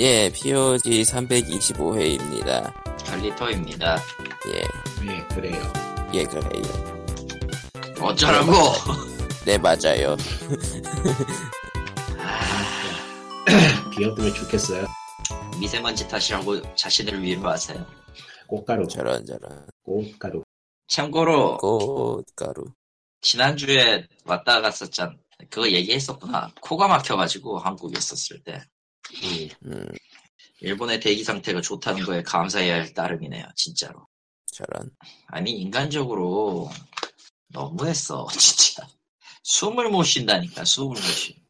예, POG 325회입니다. 갈리터입니다. 예, 네, 그래요. 예, 그래요. 어쩌라고? 네, 맞아요. 아, 비염 때문에 죽겠어요. 미세먼지 탓이라고 자신을 위로하세요. 꽃가루, 저런, 저런. 꽃가루. 참고로 꽃가루. 지난주에 왔다 갔었잖. 그거 얘기했었구나. 코가 막혀가지고 한국에 있었을 때 음, 음, 일본의 대기 상태가 좋다는 거에 감사해야 할 따름이네요. 진짜로. 저런. 아니 인간적으로 너무했어 진짜. 숨을 못 쉰다니까 숨을 못 쉬.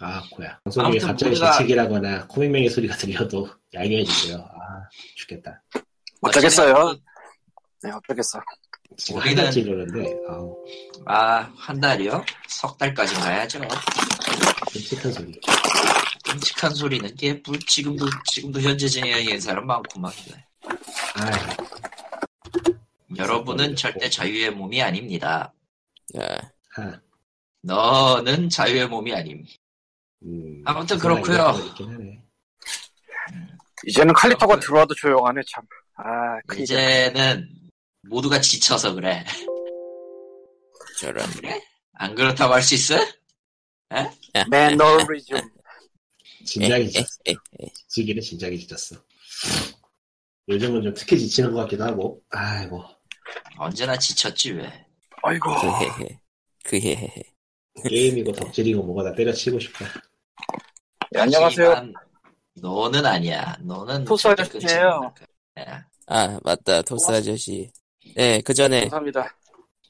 아, 고야. 아무튼 갑자기 우리가- 재채기라거나 코맹맹이 소리가 들려도 양해해 주세요. 아, 죽겠다. 어쩌겠어요. 네, 어쩌겠어. 지금 우리는- 한 달째 이러는데, 아우, 아 한 달이요? 석 달까지 가야죠. 끔찍한 소리. 끔찍한 소리는 게 물- 지금도 지금도 현재 진행에 있는 사람 많구만. 아, 여러분은 절대 자유의 몸이 아닙니다. 야, 하. 너는 자유의 몸이 아님. 음, 아무튼 그런 그렇고요. 하네. 이제는 칼리터가 들어와도 조용하네, 참. 아. 이제는 모두가 지쳐서 그래. 저런. 안 그렇다고 할 수 있어? 매너리즘. 진작에 에, 지쳤어. 지기는 진작에 지쳤어. 요즘은 좀 특히 지치는 것 같기도 하고, 아이고. 언제나 지쳤지 왜. 아이고. 그헤헤. 그헤헤. 게임이고 덕질이고 뭐가 다 때려치고 싶다. 네, 안녕하세요. 너는 아니야. 너는 토스 아저씨예요. 아, 맞다. 토스 아저씨. 네, 그 전에, 감사합니다.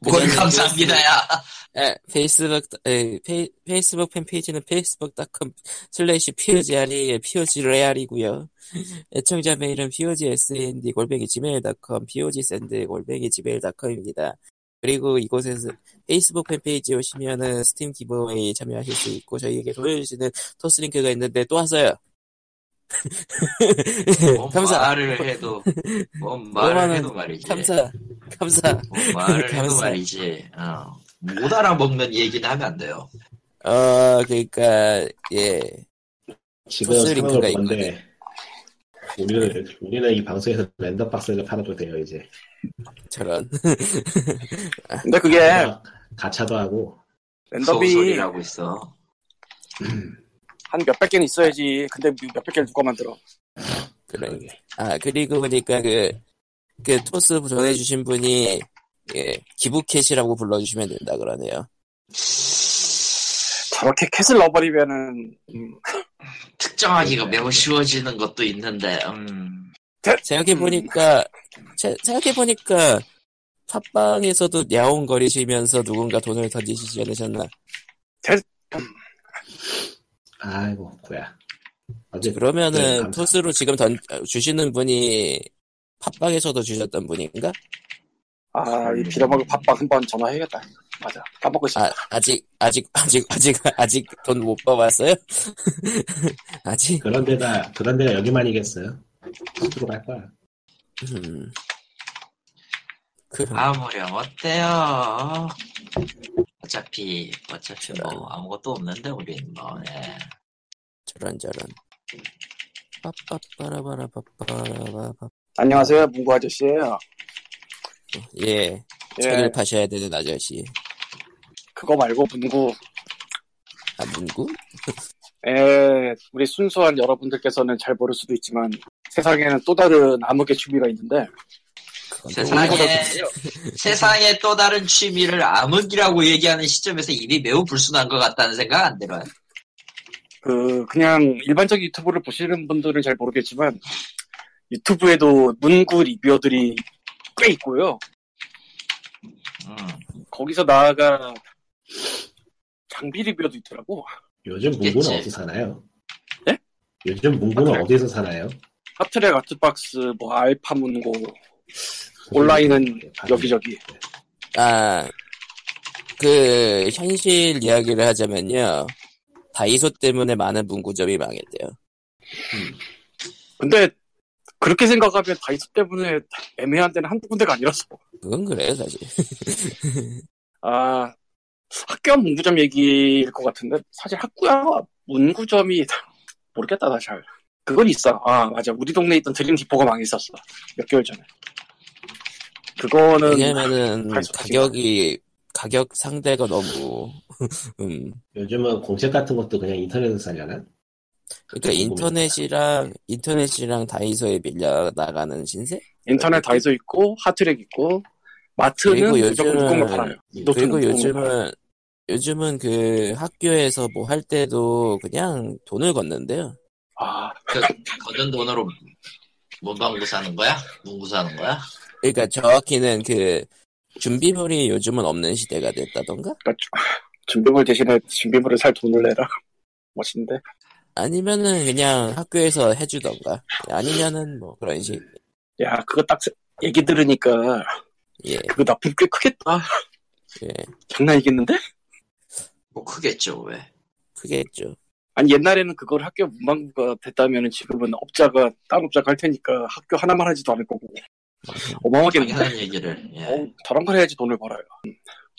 뭘 감사합니다야. 에, 페이스북, 에, 페이, 페이스북 팬페이지는 facebook.com 슬래시 POGR이 POGREAL이고요 애청자 메일은 POGSND 골뱅이 gmail.com, POGSND 골뱅이 gmail.com입니다. 그리고 이곳에서 페이스북 팬페이지 오시면은 Steam giveaway 참여하실 수 있고 저희에게 보여주시는 토스 링크가 있는데 또 왔어요. 뭔 감사, 말을 해도 뭔 말을 해도 말이지. 감사, 감사. 뭔 말을 해도 감사. 말이지. 어. 못 알아먹는 얘기는 하면 안 돼요. 어, 그니까, 예. 지금 토스 링크가 상황을 보는데, 우리는, 우리는 이 방송에서 랜덤 박스를 팔아도 돼요, 이제. 저런. 근데 그게 가- 가차도 하고, 랜덤이 하고 있어. 한 몇백 개는 있어야지. 근데 몇백 개를 누가 만들어. 그런 아 그리고 보니까 그, 그 토스 전해주신 분이 예, 기부캣이라고 불러주시면 된다 그러네요. 저렇게 캣을 넣어버리면은, 음, 특정하기가 매우 쉬워지는 것도 있는데, 음, 생각해 보니까 생각해 보니까 팟빵에서도 야옹거리시면서 누군가 돈을 던지시지 않으셨나? 아이고, 고야. 어제, 네, 그러면은 감사. 토스로 지금 던 주시는 분이 팟빵에서도 주셨던 분인가? 아, 이 빌어먹을 밥박 한번 전화해야겠다. 맞아. 까먹고 있어. 아 아직 아직 아직 아직 아직 돈 못 뽑았어요? 아직 그런 데가, 그런 데가 여기만이겠어요? 수두로 갈 거야. 음. 그 아무렴 어때요? 어차피, 어차피 뭐, 아무것도 없는데, 우린 뭐, 예. 저런 저런. 빠빠빠라바라빠빠라바빠. 안녕하세요. 문구 아저씨예요 예, 예, 책을 파셔야 되는 아저씨. 그거 말고 문구. 아 문구? 예, 우리 순수한 여러분들께서는 잘 모를 수도 있지만 세상에는 또 다른 암흑의 취미가 있는데 세상에, 세상에 또 다른 취미를 암흑이라고 얘기하는 시점에서 입이 매우 불순한 것 같다는 생각 안 들어요. 그 그냥 일반적인 유튜브를 보시는 분들은 잘 모르겠지만 유튜브에도 문구 리뷰어들이 꽤 있고요. 음. 거기서 나아가 장비 리뷰어도 있더라고. 요즘 있겠지. 문구는 어디서 사나요? 네? 요즘 문구는 아, 어디서 사나요? 하트랙 아트박스, 뭐 알파 문고, 온라인은 여기저기. 아, 그, 현실 이야기를 하자면요. 다이소 때문에 많은 문구점이 망했대요. 근데 그렇게 생각하면 다이소 때문에 애매한 데는 한두 군데가 아니라서. 그건 그래요, 사실. 아, 학교 앞 문구점 얘기일 것 같은데, 사실 학교와 문구점이 모르겠다 나 잘. 그건 있어. 아 맞아. 우리 동네에 있던 드림 디포가 망했었어. 몇 개월 전에. 그거는 왜냐면은. 가격이 가격 상대가 너무 음 요즘은 공책 같은 것도 그냥 인터넷에서 살려나? 그러니까 인터넷이랑 인터넷이랑 다이소에 밀려 나가는 신세? 인터넷 다이소 있고 하트랙 있고 마트는 그리고 요즘은- 팔아요. 노트는 그리고. 요즘은 요즘은 그 학교에서 뭐 할 때도 그냥 돈을 걷는데요. 아 그, 거둔 돈으로 문방구 사는 거야? 문구 사는 거야? 그러니까 정확히는 그 준비물이 요즘은 없는 시대가 됐다던가? 그러니까 준비물 대신에 준비물을 살 돈을 내라. 멋있는데. 아니면은 그냥 학교에서 해주던가 아니면은 뭐 그런 식 야 그거 딱 세- 얘기 들으니까 예, 그거 납품 꽤 크겠다. 예 장난이겠는데? 뭐 크겠죠 왜? 크겠죠 아니 옛날에는 그걸 학교 문방구가 됐다면 지금은 업자가 딴 업자가 할 테니까 학교 하나만 하지도 않을 거고 어마어마하겠네. 당연한 얘기를 예. 어, 저런 걸 해야지 돈을 벌어요.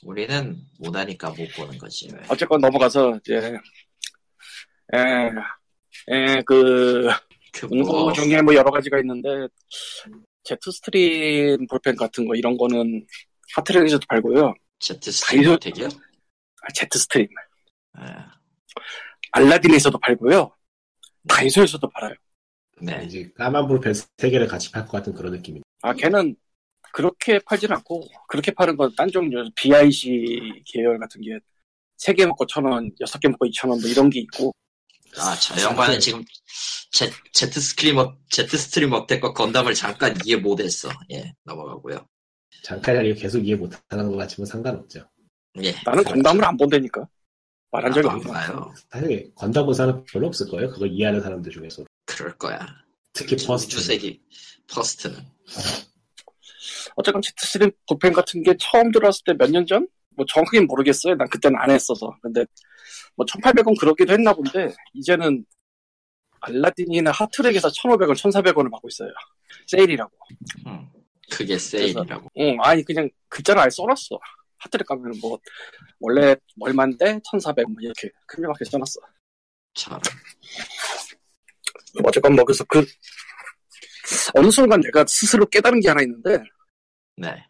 우리는 못하니까 못 보는 거지 왜? 어쨌건 넘어가서 이제 에에그 그 문구 뭐, 중에 뭐 여러 가지가 있는데 제트 스트림 볼펜 같은 거 이런 거는 핫트랙에서도 팔고요. 제트 스트리머 되게요? 아, 제트 스트림 예. 알라딘에서도 팔고요. 다이소에서도 팔아요. 네. 이제 까만 볼펜 세 개를 같이 팔 것 같은 그런 느낌이. 아 걔는 그렇게 팔진 않고 그렇게 파는 건 딴 종류 BIC 계열 같은 게 세 개 먹고 천 원, 여섯 개 먹고 이천 원 뭐 이런 게 있고 아, 저 양반은 지금 제, 제트 스트리머, Jet Stream Attack과 건담을 잠깐 이해 못했어. 예, 넘어가고요. 잠깐이라도 계속 이해 못하는 것 같지만 상관없죠. 예. 나는 건담을 안 본다니까 말한 적이 없어. 봐요. 사실 건담 사람 별로 없을 거예요. 그걸 이해하는 사람들 중에서. 그럴 거야. 특히 first. 우주세기 first는. 어쨌건 제트 스트림 볼펜 같은 게 처음 들어왔을 때 몇 년 전? 뭐 정확하게 모르겠어요. 난 그때는 안 했어서. 근데 뭐 1800원 그러기도 했나 본데 이제는 알라딘이나 하트랙에서 1500원, 1400원을 받고 있어요. 세일이라고. 음, 그게 세일이라고. 응, 아니 그냥 글자를 아예 써놨어. 하트랙 가면 뭐 원래 얼마인데 1400뭐 이렇게 크게밖에 써놨어. 참. 어쨌건 뭐 그래서 그 어느 순간 내가 스스로 깨달은 게 하나 있는데 네.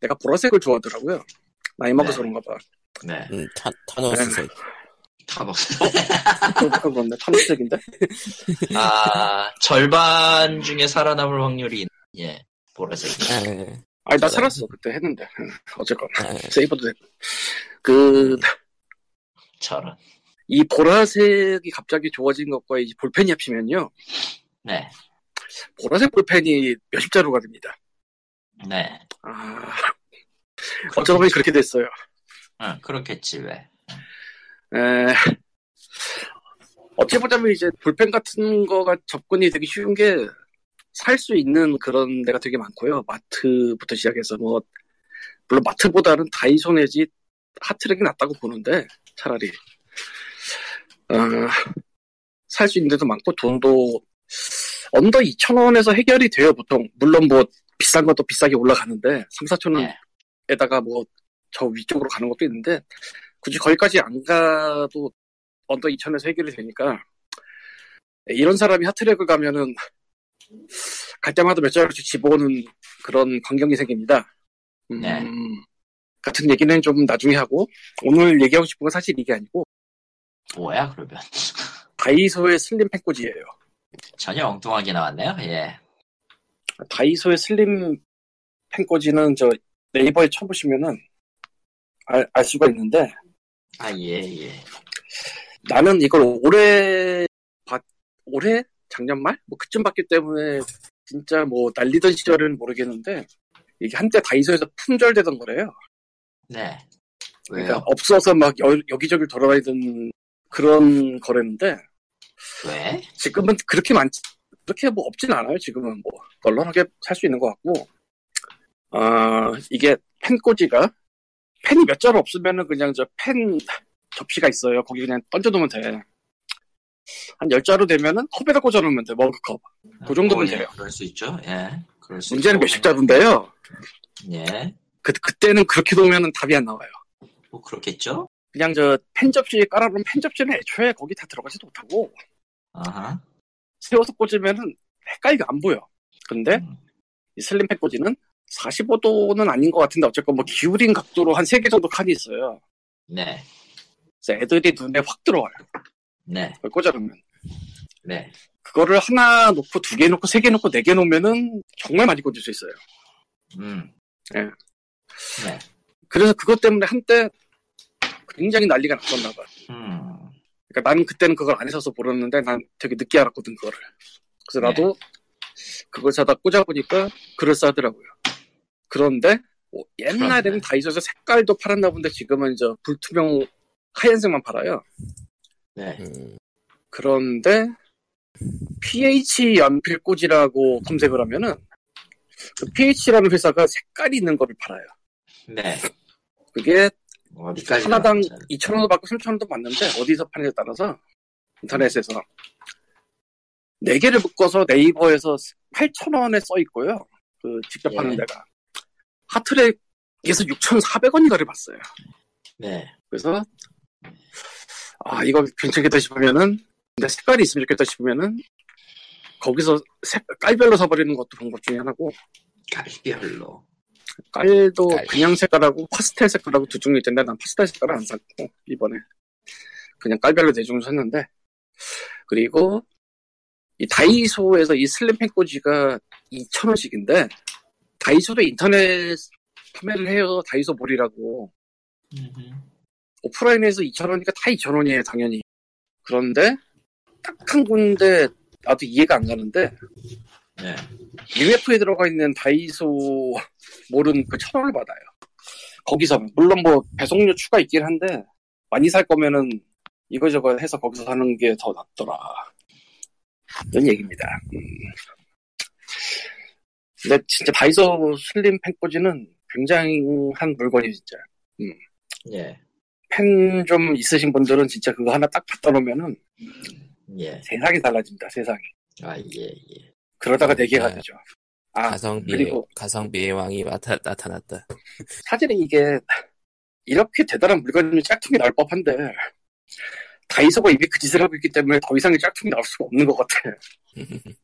내가 보라색을 좋아하더라고요. 나이 먹어서 네. 그런가 봐. 네. 음, 타, 타노스색 타노스. 그렇네. 타노색인데? 아, 절반 중에 살아남을 확률이, 있- 예, 보라색. 아, 예. 아니 나 살았어 그때 했는데. 응, 어쨌건 아, 예. 세이버도 됐고. 그 저런. 이 보라색이 갑자기 좋아진 것과 이 볼펜이 합치면요. 네. 보라색 볼펜이 몇십 자루가 됩니다. 네. 아, 어쩌다 보니 그렇게 됐어요. 응, 그렇겠지, 왜. 에, 어찌 보자면 이제 볼펜 같은 거가 접근이 되게 쉬운 게 살 수 있는 그런 데가 되게 많고요. 마트부터 시작해서 뭐, 물론 마트보다는 다이소 내지 하트랙이 낫다고 보는데, 차라리. 어, 살수 있는 데도 많고, 돈도 under 2,000원에서 해결이 돼요, 보통. 물론 뭐, 비싼 것도 비싸게 올라가는데, 3, 4,000원 네. 에다가 뭐 저 위쪽으로 가는 것도 있는데 굳이 거기까지 안 가도 under 2천에서 해결이 되니까 이런 사람이 핫트랙을 가면은 갈 때마다 몇 자루씩 집어오는 그런 광경이 생깁니다. 음, 네. 같은 얘기는 좀 나중에 하고 오늘 얘기하고 싶은 건 사실 이게 아니고 뭐야, 그러면. 다이소의 슬림 펜꽂이에요. 전혀 엉뚱하게 나왔네요, 예. 다이소의 슬림 펜꽂이는 저 네이버에 쳐보시면은 알, 알 수가 있는데 아, 예, 예. 나는 이걸 올해 봤, 올해 작년 말? 뭐 그쯤 봤기 때문에 진짜 뭐 날리던 시절은 모르겠는데 이게 한때 다이소에서 품절되던 거래요. 네. 그러니까 왜요? 없어서 막 여, 여기저기 돌아다니던 그런 거래인데 왜? 지금은 그렇게 많 그렇게 뭐 없진 않아요. 지금은 뭐 널널하게 살 수 있는 것 같고 아 이게 펜 꽂이가 펜이 몇 자루 없으면은 그냥 저 펜 접시가 있어요. 거기 그냥 던져놓으면 돼. 한 10자루 되면은 컵에다 꽂아놓으면 돼. 머그컵. 그 정도면 뭐, 예, 돼요. 그럴 수 있죠, 예. 그럴 수 문제는 몇십 자루인데요. 예. 그, 그때는 그렇게 놓으면은 답이 안 나와요. 뭐, 그렇겠죠? 그냥 저 펜 접시에 깔아놓은 펜 접시는 애초에 거기 다 들어가지도 못하고 아하. 세워서 꽂으면은 헷갈리게 안 보여. 근데 음. 이 슬림팩 꽂이는 45도는 아닌 것 같은데 어쨌건 뭐 기울인 각도로 한세개 정도 칸이 있어요. 네. 그래서 애들이 눈에 확 들어와요. 네. 그걸 꽂아놓으면. 네. 그거를 하나 놓고 두 개 놓고 세 개 놓고 네 개 놓으면은 정말 많이 꽂을 수 있어요. 음. 예. 네. 그래서 그것 때문에 한때 굉장히 난리가 났었나 봐. 음. 그러니까 나는 그때는 그걸 안 했어서 모르는데 난 되게 늦게 알았거든 그거를. 그래서 나도 그걸 사다 꽂아보니까 그럴싸하더라고요. 그런데 뭐 옛날에는 그런데. 다이소에서 색깔도 팔았나 본데 지금은 저 불투명 하얀색만 팔아요. 네. 음, 그런데 PH 연필꽂이라고 검색을 하면은 그 PH라는 회사가 색깔이 있는 거를 팔아요. 네. 그게 어디까지 하나당 나왔죠? 2,000원도 받고 3,000원도 받는데 어디서 파느냐에 따라서 인터넷에서 4개를 묶어서 네이버에서 8,000원에 써 있고요. 그 직접 예. 하는 데가 하트랙에서 6,400원인가를 봤어요. 네. 그래서 아 이거 괜찮겠다 싶으면은 근데 색깔이 있으면 좋겠다 싶으면은 거기서 색 깔별로 사버리는 것도 방법 중에 하나고 깔별로. 깔도 깔. 그냥 색깔하고 파스텔 색깔하고 두 종류 있던데 난 파스텔 색깔은 안 샀고 이번에. 그냥 깔별로 네 종류 샀는데. 그리고 이 다이소에서 이 슬림 펜 꽂이가 2,000원씩인데 다이소도 인터넷 판매를 해요. 다이소 몰이라고. 오프라인에서 2,000원이니까 다 2,000원이에요 당연히. 그런데 딱 한 군데 나도 이해가 안 가는데 네. UF에 들어가 있는 다이소 몰은 그 천 원을 받아요. 거기서 물론 뭐 배송료 추가 있긴 한데 많이 살 거면은 이거저거 해서 거기서 사는 게 더 낫더라. 이런 얘기입니다. 음. 근데 진짜 다이소 슬림 펜꽂이는 굉장한 물건이 진짜. 예. 펜 좀 있으신 분들은 진짜 그거 하나 딱 갖다 놓으면은 예. 세상이 달라집니다. 세상이. 아, 예, 예. 그러다가 네 개가 네. 되죠. 아 가성비의 그리고 가성비의 왕이 나타, 나타났다. 사실은 이게 이렇게 대단한 물건이 짝퉁이 나올 법한데 다이소가 이미 그 짓을 하고 있기 때문에 더 이상의 짝퉁이 나올 수가 없는 것 같아.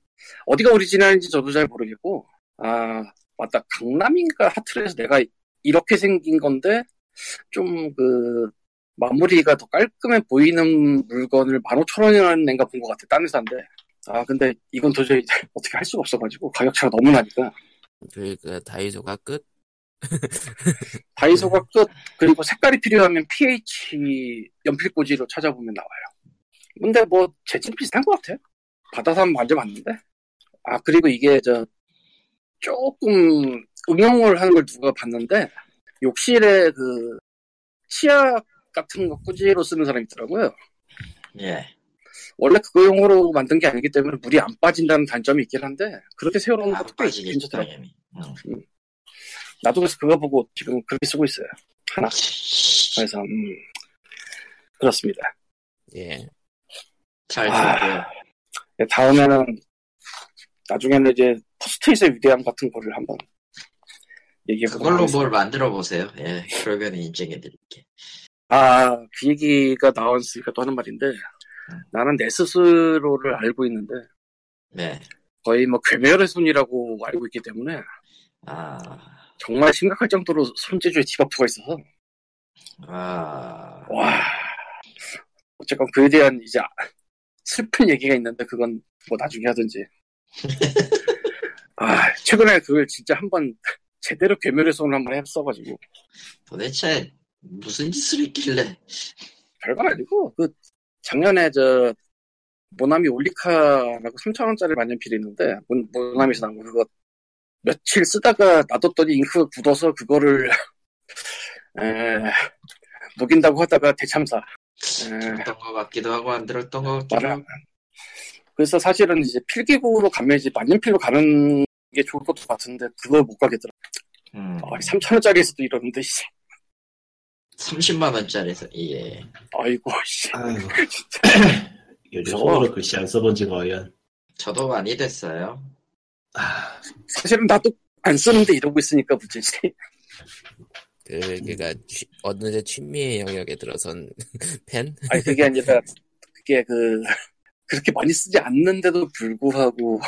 어디가 오리지널인지 저도 잘 모르겠고 아 맞다 강남인가 하트에서 내가 이렇게 생긴 건데 좀 그 마무리가 더 깔끔해 보이는 물건을 15,000원이라는 낸가 본 것 같아 딴 회사인데 아 근데 이건 도저히 어떻게 할 수가 없어가지고 가격 차가 너무 나니까 그, 그 다이소가 끝. 다이소가 끝 그리고 색깔이 필요하면 PH 연필꽂이로 찾아보면 나와요. 근데 뭐 재질 비슷한 것 같아. 받아서 한번 만져봤는데 아 그리고 이게 저 조금 응용을 하는 걸 누가 봤는데 욕실에 그 치약 같은 거 꾸지로 쓰는 사람이 있더라고요. 예. 원래 그거용으로 만든 게 아니기 때문에 물이 안 빠진다는 단점이 있긴 한데 그렇게 세워놓는 아, 것도 꽤 괜찮더라고. 당연히. 음. 나도 그래서 그거 보고 지금 그렇게 쓰고 있어요. 하나. 그래서 음, 그렇습니다. 예. 잘 아. 들고요. 네, 다음에는 나중에는 이제 포스트잇의 위대함 같은 거를 한번 얘기해보도록 그걸로 하겠습니다. 뭘 만들어 보세요. 예. 그러면 인정해 드릴게. 아, 그 얘기가 나왔으니까 또 하는 말인데 나는 내 스스로를 알고 있는데 네. 거의 뭐 괴멸의 손이라고 알고 있기 때문에 아, 정말 심각할 정도로 손재주에 debuff가 있어서 아, 와. 어쨌건 그에 대한 이제 슬픈 얘기가 있는데 그건 뭐 나중에 하든지. 아 최근에 그걸 진짜 한번 제대로 괴멸의 손을 한번 했어가지고. 도대체 무슨 짓을 했길래? 별건 아니고 그 작년에 저 모나미 올리카라고 3,000원짜리 만년필이 있는데 모, 모나미에서 나온 거 그거 며칠 쓰다가 놔뒀더니 잉크가 굳어서 그거를 에, 녹인다고 하다가 대참사 에, 들었던 것 같기도 하고 안 들었던 것 같기도. 하고. 그래서 사실은 이제 필기구로 가면 이제 만년필로 가는 게 좋을 것도 같은데 그걸 못 가겠더라. 음, 아, 3,000원짜리에서도 이러는데 씨. 30만 원짜리에서 예. 아이고 씨. 아이고. 진짜. 요즘. 손으로 글씨 안 써본 지가 어연. 저도 많이 됐어요. 아, 사실은 나도 안 쓰는데 이러고 있으니까 문제지. 그, 그니까, 취- 어느새 취미의 영역에 들어선 펜? 아니 그게 아니라 그게 그 그렇게 많이 쓰지 않는데도 불구하고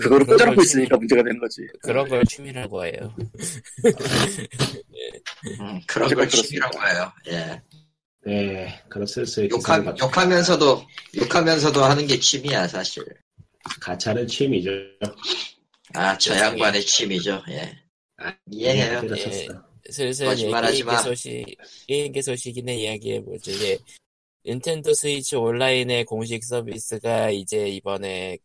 그거를 꽂아놓고 취미- 있으니까 문제가 되는 거지. 그런 걸 취미라고 해요. 음, 그런 걸 취미라고 해요. 예. 네, 슬슬 욕하, 욕하면서도, 욕하면서도 하는 게 취미야, 사실. 가차는 취미죠. 아, 저 양반의 취미죠, 예. 이해해요. 네, 예. 슬슬 마. 소식, 게임기 소식이네 이야기해보죠. 이제 닌텐도 스위치 온라인의 공식 서비스가 이제 이번에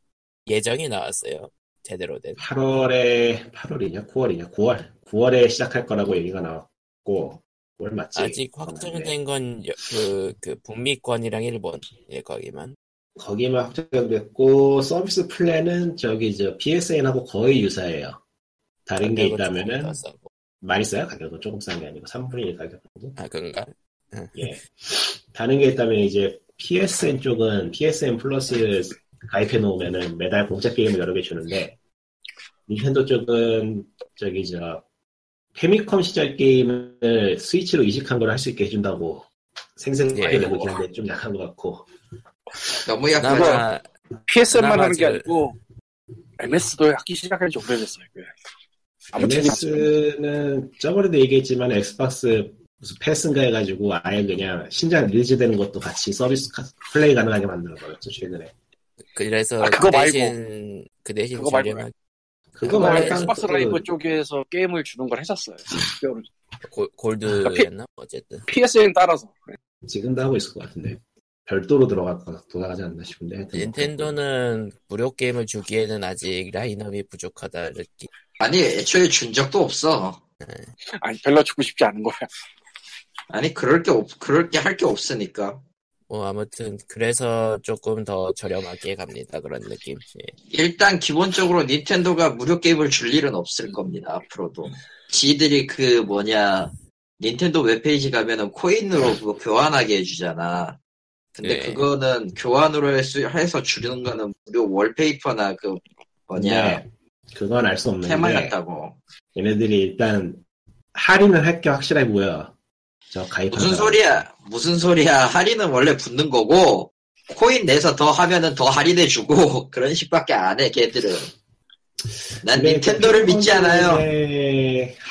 예정이 나왔어요. 제대로 된. 8월에 8월이냐 9월이냐 9월 9월에 시작할 거라고 얘기가 나왔고 9월 맞지? 아직 확정된 건그그 북미권이랑 일본 예 거기만. 거기만 확정됐고 서비스 플랜은 저기 저 PSN하고 거의 유사해요. 다른 게 있다면은. 많이 써요 가격은 조금 싼 게 아니고 3분의 1 가격 정도. 아 그런가? 예. 다른 게 있다면 이제 PSN 쪽은 PSN 플러스 가입해 놓으면은 매달 공짜 게임을 여러 개 주는데 닌텐도 쪽은 저기 저 패미컴 시절 게임을 스위치로 이식한 걸 할 수 있게 해준다고 생색을 예. 내고 있긴 한데 좀 약한 것 같고 너무 그나마 PSN만 그나마 하는 게 저- 아니고 MS도 하기 시작한 지 오래됐어요. 그게. 아무튼 MS는 저번에도 얘기했지만 Xbox 무슨 패스인가 해가지고 아예 그냥 신작 release되는 것도 같이 서비스 카- 플레이 가능하게 만들어버렸죠 최근에 그래서 아, 그거 그 대신 그 대신 그거 말고 저렴한 그거 그거 말고 Xbox 그- 라이브 쪽에서 게임을 주는 걸 했었어요. Gol- Gold였나 어쨌든. PSN 따라서. 지금도 하고 있을 것 같은데 별도로 들어가 돌아가지 않나 싶은데 뭐 닌텐도는 무료 게임을 주기에는 아직 라인업이 부족하다 느끼. 아니, 애초에 준 적도 없어. 아니 별로 주고 싶지 않은 거야. 아니, 그럴 게 없, 그럴 게 할 게 없으니까. 뭐 아무튼 그래서 조금 더 저렴하게 갑니다 그런 느낌. 예. 일단 기본적으로 닌텐도가 무료 게임을 줄 일은 없을 겁니다 앞으로도 지들이 그 뭐냐 닌텐도 웹페이지 가면은 코인으로 그거 교환하게 해주잖아 근데 네. 그거는 교환으로 해서, 해서 주는 거는 무료 월페이퍼나 그 뭐냐 네, 그건 알 수 없는데 테마 같다고 얘네들이 일단 할인을 할 게 확실해 보여 저 가입한 무슨. 소리야 무슨 소리야 할인은 원래 붙는 거고 코인 내서 더 하면은 더 할인해주고 그런 식밖에 안 해 걔들은 난 근데 닌텐도를 그 믿지 않아요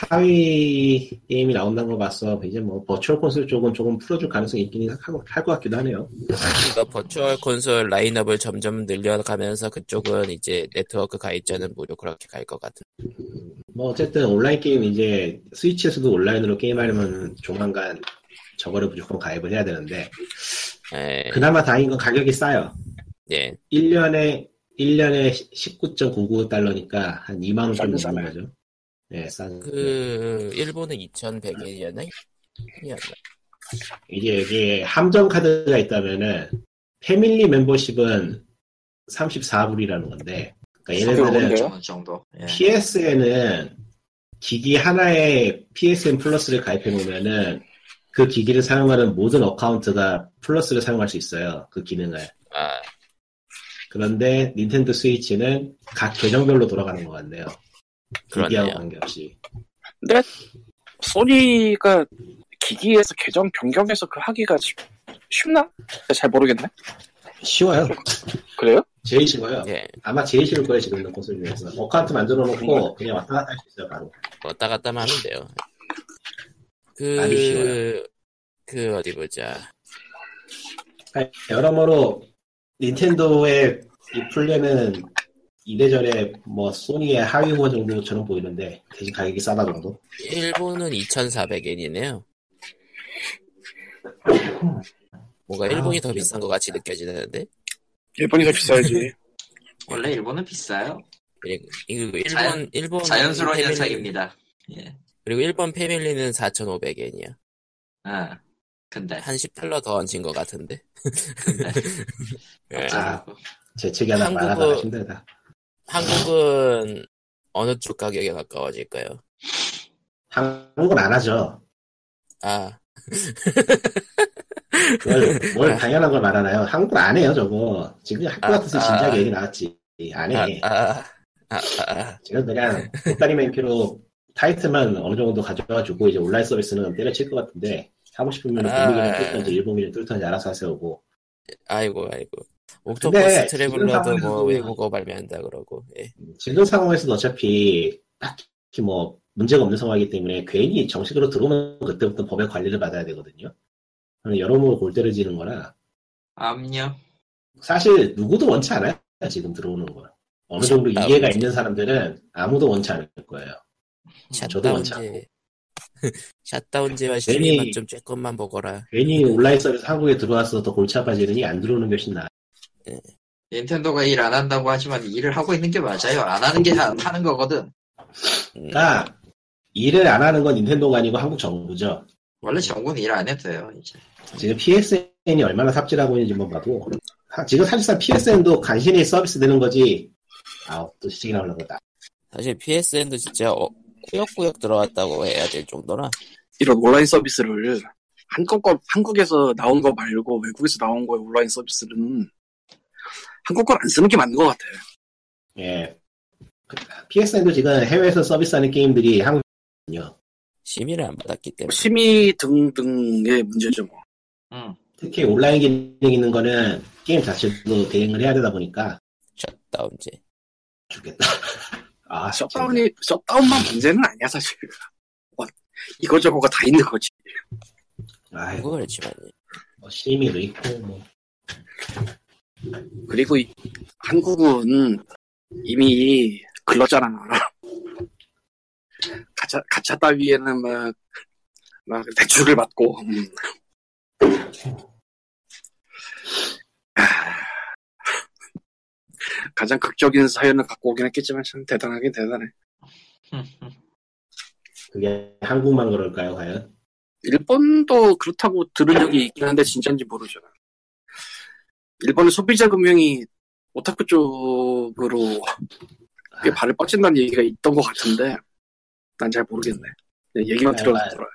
하위 게임이 나온다는 거 봤어. 이제 뭐 virtual console 쪽은 조금 풀어줄 가능성이 있긴 할 것 같기도 하네요. 그러니까 virtual console 라인업을 점점 늘려가면서 그쪽은 이제 네트워크 가입자는 무료 그렇게 갈 것 같은. 뭐 어쨌든 온라인 게임 이제 스위치에서도 온라인으로 게임하려면 조만간 저거를 무조건 가입을 해야 되는데 예, 그나마 다행인 건 가격이 싸요. 예. 1년에 1년에 19.99달러니까 한 2만 원 정도 싸네, 넘는 거죠. 네, 싸. 그 일본은 2,100엔이었나? 이었나? 이게 여기에 함정 카드가 있다면은 패밀리 멤버십은 34불이라는 건데 그러니까 얘네들은 정도 예. PSN은 기기 하나에 PSN 플러스를 가입해 놓으면은 그 기기를 사용하는 모든 어카운트가 플러스를 사용할 수 있어요. 그 기능을. 아, 그런데 닌텐도 스위치는 각 계정별로 돌아가는 것 같네요. 기기하고. 관계없이. 근데 소니가 기기에서 계정 변경해서 그 하기가 쉽, 쉽나? 잘 모르겠네. 쉬워요. 그래요? 제일 쉬워요. 예. 아마 제일 쉬울 거예요, 지금 있는 콘솔 중에서. account 만들어 놓고 그냥 왔다 갔다 할 수 있어요, 바로. 왔다 갔다 하면 돼요. 그. 그, 어디 보자. 아니, 여러모로 닌텐도의 이 플랜은 이래저래 뭐 소니의 하위 호환 정도처럼 보이는데 대신 가격이 싸다 정도. 일본은 2,400엔이네요. 뭔가 아, 일본이 더 그래요? 비싼 것 같이 느껴지는데? 일본이 더 비싸야지. 원래 일본은 비싸요 그리고, 일본, 자연- 일본. 자연스러운 현상입니다 예. 그리고 일본 패밀리는 4,500엔이야. 아, 근데 한 10달러 더 얹은 것 같은데? 근데 예. 어쩌라고 재채기 하나 한국어- 말하다가 힘들다. 한국은 어느 쪽 가격에 가까워질까요? 한국은 안 하죠. 아, 뭘, 뭘 당연한 걸 말하나요? 한국은 안 해요, 저거. 지금 학교 아, 같아서 아. 진작에 얘기 나왔지. 안 아, 해. 아, 아, 아, 아. 지금 그냥 보따리 맨키로 타이틀만 어느 정도 가져와주고 이제 온라인 서비스는 때려칠 것 같은데 하고 싶으면 아. 북미기는 뚫던지 일본기는 뚫던지 알아서 하세요 고 아이고, 아이고. 옥토퍼스 근데 트래블러도 지금 뭐 외국어 발매한다 그러고. 예. 지금 상황에서는 어차피 딱히 뭐 문제가 없는 상황이기 때문에 괜히 정식으로 들어오면 그때부터 법의 관리를 받아야 되거든요. 그럼 여러모로 골때를 지는 거라 암요. 사실 누구도 원치 않아요. 지금 들어오는 거. 어느 정도 샷다운. 이해가 있는 사람들은 아무도 원치 않을 거예요. 샷다운제. 샷다운제와 시리만 좀 조금만 보거라. 괜히 온라인 서비스 한국에 들어와서 더 골치 아파지느니 안 들어오는 게 훨씬 나아. 닌텐도가 일 안 한다고 하지만 일을 하고 있는 게 맞아요. 안 하는 게 하- 하는 거거든. 음, 그러니까 일을 안 하는 건 닌텐도가 아니고 한국 정부죠. 원래 정부는 일 안 해도 돼요. 이제. 지금 PSN이 얼마나 삽질하고 있는지만 봐도 하- 지금 사실상 PSN도 간신히 서비스 되는 거지. 아, 또 시식이 나오려고 다 사실 PSN도 진짜 어, 꾸역꾸역 들어왔다고 해야 될 정도라. 이런 온라인 서비스를 한국 거, 한국에서 나온 거 말고 외국에서 나온 거의 온라인 서비스는 한국 걸 안 쓰는 게 맞는 것 같아요. 예. PSN도 지금 해외에서 서비스하는 게임들이 한국이요. 심의를 안 받았기 때문에. 심의 등등의 문제죠. 뭐. 응. 특히 온라인 기능 있는 거는 게임 자체도 대응을 해야 되다 보니까 샷다운제. 죽겠다. 아, 셧다운이 셧다운만 문제는 아니야 사실. 뭐, 이거저거가 다 있는 거지. 아이고, 그거 그렇지만. 뭐 심의도 있고 뭐 그리고 이- 한국은 이미 글렀잖아. 가차 가차 따위에는 막, 막 대출을 받고. 음. 아, 가장 극적인 사연을 갖고 오긴 했겠지만 참 대단하긴 대단해. 그게 한국만 그럴까요, 과연? 일본도 그렇다고 들은 적이 있긴 한데 진짜인지 모르죠. 일본의 소비자 금융이 오타쿠 쪽으로 꽤 발을 뻗친다는 얘기가 있던 것 같은데 난 잘 모르겠네. 그냥 얘기만 아, 들어봤더라.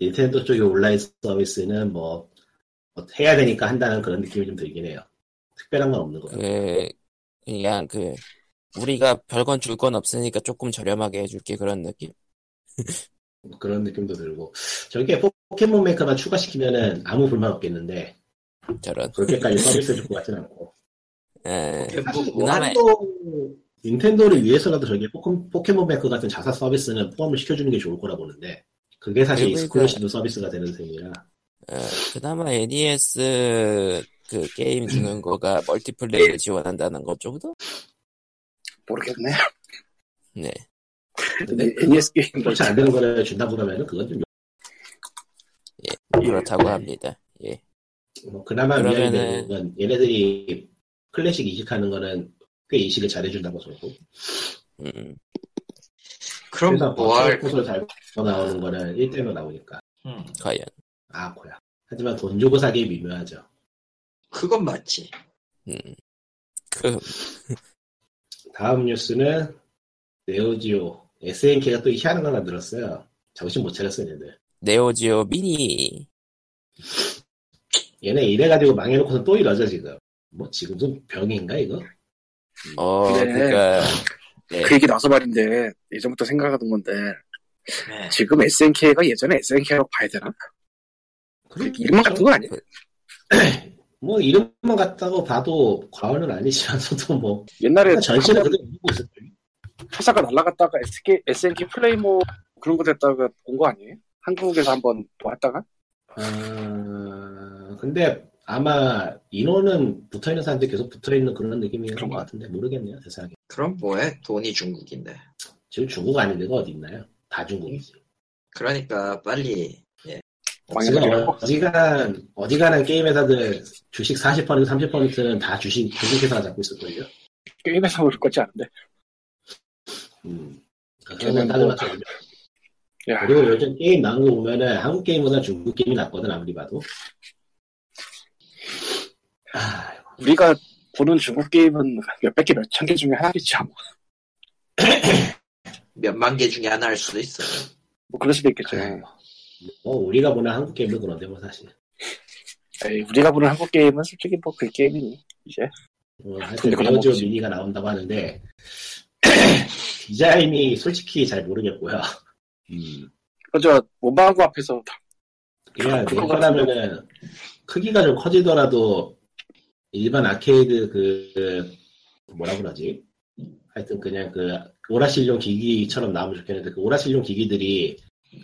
닌텐도 쪽의 온라인 서비스는 뭐, 뭐 해야 되니까 한다는 그런 느낌이 좀 들긴 해요. 특별한 건 없는 거예요. 그, 그냥 그, 우리가 별건 줄 건 없으니까 조금 저렴하게 해줄게 그런 느낌? 그런 느낌도 들고. 저게 포켓몬 메이커만 추가시키면은 아무 불만 없겠는데. 저런. 그렇게까지 서비스 줄 것 같진 않고. 에, 뭐, 그나마, 닌텐도, 닌텐도를 위해서라도 저게 포켓, 포켓몬 메이커 같은 자사 서비스는 포함을 시켜주는 게 좋을 거라 보는데 그게 사실 exclusive 서비스가 되는 셈이라. 어, 그나마 NES 그 게임 주는 거가 multiplay를 지원한다는 것 정도? 모르겠네. 네. 근데 NES 게임 그렇지 안 되는 거를 준다고 그러면은 그건 좀 그렇다고 합니다. 예. 뭐 그나마 그러면은- 건 얘네들이 클래식 이식하는 거는 꽤 이식을 잘해준다고 저고 음, 그럼 뭐할 포잘 나오는 거는 1대로 나오니까 음, 과연. 아 고야 하지만 돈 주고 사기 미묘하죠 그건 맞지. 음. 그, 다음 뉴스는 네오지오 SNK가 또 희한한 걸 만들었어요 정신 못 차렸어요 얘들 네오지오 미니. 얘네 이래가지고 망해놓고서 또 이러죠 지금 뭐 지금도 병인가 이거? 어, 네. 그니까, 네. 그 얘기 나서 말인데 예전부터 생각하던 건데 네. 지금 SNK가 예전에 SNK라고 봐야 되나? 그래, 이름만 같은 거 아니야? 뭐 이름만 같다고 봐도 과언은 아니지만서도 뭐 옛날에 한번 그대로 있었죠 회사가 날라갔다가 SK, SNK 플레이모 그런 거 됐다가 온 거 아니에요? 한국에서 한번 또 했다가? 아, 근데 아마 인원은 붙어있는 사람들이 계속 붙어있는 그런 느낌인 것 같은데 모르겠네요 세상에 그럼 뭐해? 돈이 중국인데. 지금 중국 아닌 데가 어디 있나요? 다 중국이지 그러니까 빨리 지금 망해가지고. 어디간 어디가는 게임 회사들 주식 40% 30%는 다 주식 중국 회사가 잡고 있을걸요. 게임에서 모를 거지 않은데. 음. 걔는 다들 뭐- 맞죠. 야, 그리고 요즘 게임 나온 거 보면은 한국 게임보다 중국 게임이 낫거든 아무리 봐도. 아, 우리가 보는 중국 게임은 몇백 개, 몇천 개 중에 하나겠지, 아마. 몇만 개 중에 하나 할 수도 있어요. 뭐, 그럴 수도 있겠죠. 아이고. 뭐 우리가 보는 한국 게임도 그런데 뭐 사실. 에이, 우리가 보는 한국 게임은 솔직히 뭐 그 게임이니, 이제. 어, 하여튼 근데 그런 네오지오 거지. 미니가 나온다고 하는데 디자인이 솔직히 잘 모르겠고요. 음. 그저, 원방구 앞에서 다- 그냥 그거 웬만하면은 크기가 좀 커지더라도 일반 아케이드 그, 그 뭐라 그러지? 하여튼 그냥 그 오라실용 기기처럼 나오면 좋겠는데 그 오라실용 기기들이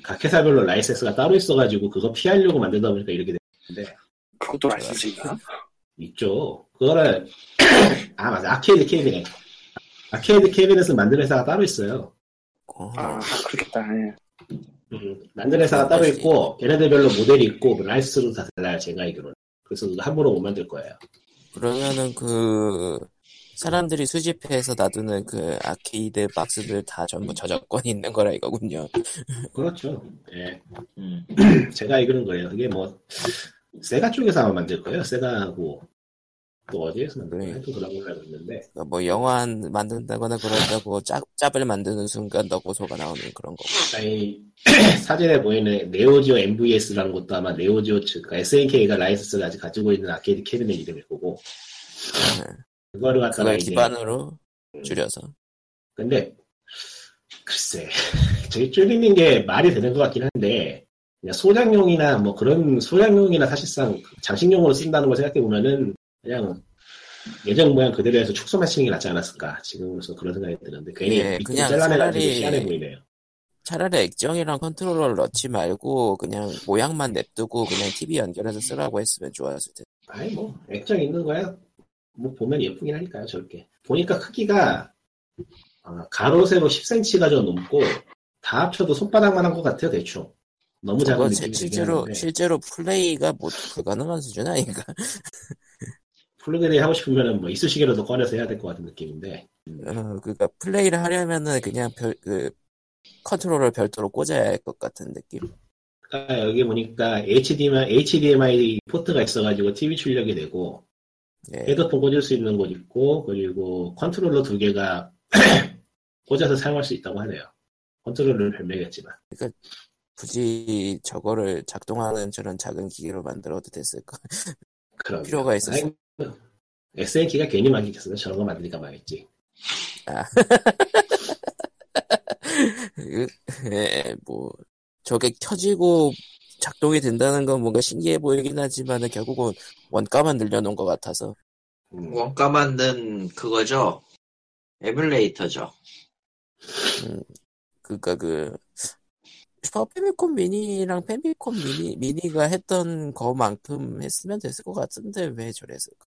각 회사별로 라이센스가 따로 있어가지고 그거 피하려고 만들다 보니까 이렇게 됐는데 그것도 라이센스 있나? 있죠. 그거를 아 맞아 아케이드 캐비넷 아케이드 캐비넷은 만드는 회사가 따로 있어요. 어, 아, 그렇겠다. 예. 음, 만드는 회사가 따로. 있고 걔네들별로 모델이 있고 라이센스도 다 달라요 제가 알기로는. 그래서 그거 함부로 못 만들 거예요. 그러면은 그 사람들이 수집해서 놔두는 그 아케이드 박스들 다 전부 저작권이 있는 거라 이거군요. 그렇죠. 예. 음. 제가 알기로는 거예요. 그게 뭐 세가 쪽에서 아마 만들 거예요. 세가하고 또 어디에서 만들 거예요? 또 그런 걸로 알고 있는데 그러니까 뭐 영화 만든다거나 그런다고 짭, 짭을 만드는 순간 너고소가 나오는 그런 거고. 아니 사진에 보이는 네오지오 MVS라는 것도 아마 네오지오 측 그러니까 SNK가 라이선스를 아직 가지고 있는 아케이드 캐비넷 이름일 거고 그거를 갖다가 그걸 기반으로 줄여서. 근데 글쎄 저기 줄이는 게 말이 되는 것 같긴 한데 그냥 소장용이나 뭐 그런 소장용이나 사실상 장식용으로 쓴다는 걸 생각해 보면은 그냥 예전 모양 그대로 해서 축소만 치는 게 낫지 않았을까 지금으로서 그런 생각이 드는데 괜히 예, 그냥 잘라내가지고 차라리- 희한해 보이네요. 차라리 액정이랑 컨트롤러를 넣지 말고 그냥 모양만 냅두고 그냥 TV 연결해서 쓰라고 했으면 좋았을 텐데. 아니 뭐 액정 있는 거야 뭐 보면 예쁘긴 하니까요 저렇게 보니까 크기가 아, 가로 세로 10cm가 좀 넘고 다 합쳐도 손바닥만 한 것 같아요 대충 너무 작은 느낌이 실제로 실제로 플레이가 뭐 불가능한 수준 아닌가? 플러그인이 하고 싶으면은 뭐 이쑤시개라도 꺼내서 해야 될 것 같은 느낌인데 어, 그니까 플레이를 하려면은 그냥 별, 그 컨트롤러 별도로 꽂아야 할 것 같은 느낌. 그러니까 여기 보니까 HDMI, HDMI 포트가 있어가지고 TV 출력이 되고 예. 헤드폰 꽂을 수 있는 곳 있고 그리고 컨트롤러 두 개가 꽂아서 사용할 수 있다고 하네요 컨트롤러를 별매했지만 굳이 저거를 작동하는 저런 작은 기계로 만들어도 됐을까? 그런 필요가 있었어. SNK가 괜히 망했겠어요 저런 거 만드니까 망했지 그, 예, 뭐, 저게 켜지고 작동이 된다는 건 뭔가 신기해 보이긴 하지만은 결국은 원가만 늘려놓은 것 같아서. 음. 원가 만든 그거죠. 에뮬레이터죠. 그니까 그, 슈퍼 패미콘 미니랑 패미콘 미니, 미니가 했던 거만큼 했으면 됐을 것 같은데 왜 저랬을까?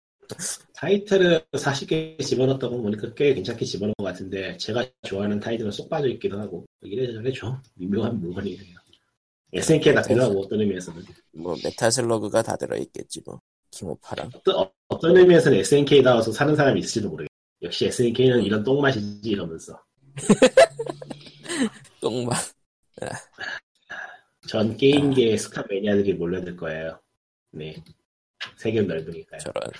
타이틀을 40개 집어넣었던 거 보니까 꽤 괜찮게 집어넣은 것 같은데 제가 좋아하는 타이틀은 쏙 빠져있기도 하고 이래저래 좀 미묘한 물건이네요 SNK에 다 필요하고 어떤 의미에서는. 뭐, 메탈슬러그가 다 들어있겠지 뭐. 킹오파랑. 어떤, 어떤 의미에서는 SNK 다워서 사는 사람이 있을지도 모르겠어요. 역시 SNK는 이런 똥맛이지 이러면서. 똥만. 전 게임계의 스카 매니아들이 몰려들 거예요. 네. 세계 넓으니까요. 저런.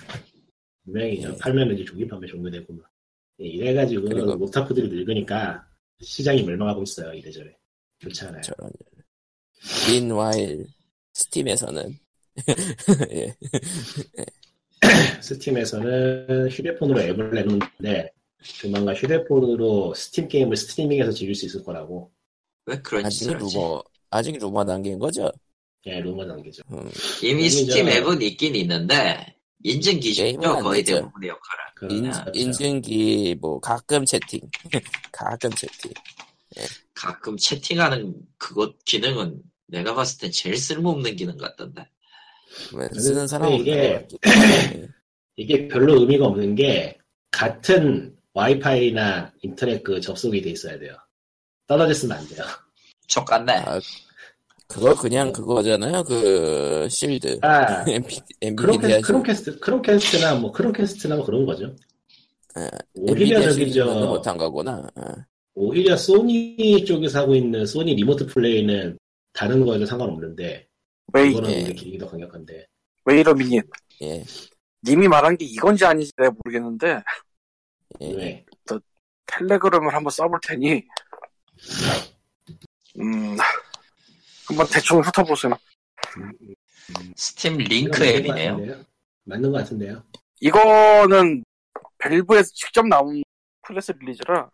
분명히 저 네. 팔면 이제 조기 판매 종료되고 막 예, 이래가지고 그리고- 모타프들이 늙으니까 시장이 멸망하고 있어요 이래저래. 좋지 않아요? 저런. Meanwhile, 스팀에서는. 예. 스팀에서는 휴대폰으로 앱을 내놓는데 조만간 휴대폰으로 스팀 게임을 스트리밍해서 즐길 수 있을 거라고 왜 그런 아직 하지? 루머, 아직 루머 단계인 거죠? 예, 루머 단계죠. 음, 이미 스팀 저- 앱은 있긴 있는데 인증기가 거의 되죠. 대부분의 역할을. 인, 그렇죠. 인증기, 뭐, 가끔 채팅. 가끔 채팅. 가끔 채팅하는 그것 기능은 내가 봤을 땐 제일 쓸모없는 기능 같던데. 뭐 쓰는 사람 이게-. 이게 별로 의미가 없는 게 같은 와이파이나 인터넷 그 접속이 돼 있어야 돼요. 떨어져 쓰면 안 돼요. 좆 같네. 아, 그거 그냥 그거잖아요. 그, 실드. 아, 엔비- 엔비디아 캐, 크롬 캐스트, 크롬 캐스트나 뭐 크롬 캐스트나 뭐 그런 거죠. 예, 오히려 저기 저 못한 거구나. 어. 오히려 소니 쪽에서 하고 있는 소니 리모트 플레이는 다른 거에도 상관없는데 웨이, 이거는 예. 우리 기능이 더 강력한데 wait a minute. 예, 님이 말한 게 이건지 아닌지 내가 모르겠는데, 예. 내 텔레그램을 한번 쏴볼 테니, 음, 한번 대충 훑어보세요. 스팀 링크 이건 맞는 것 앱이네요. 맞는 것 같은데요. 이거는 밸브에서 직접 나온 press release라,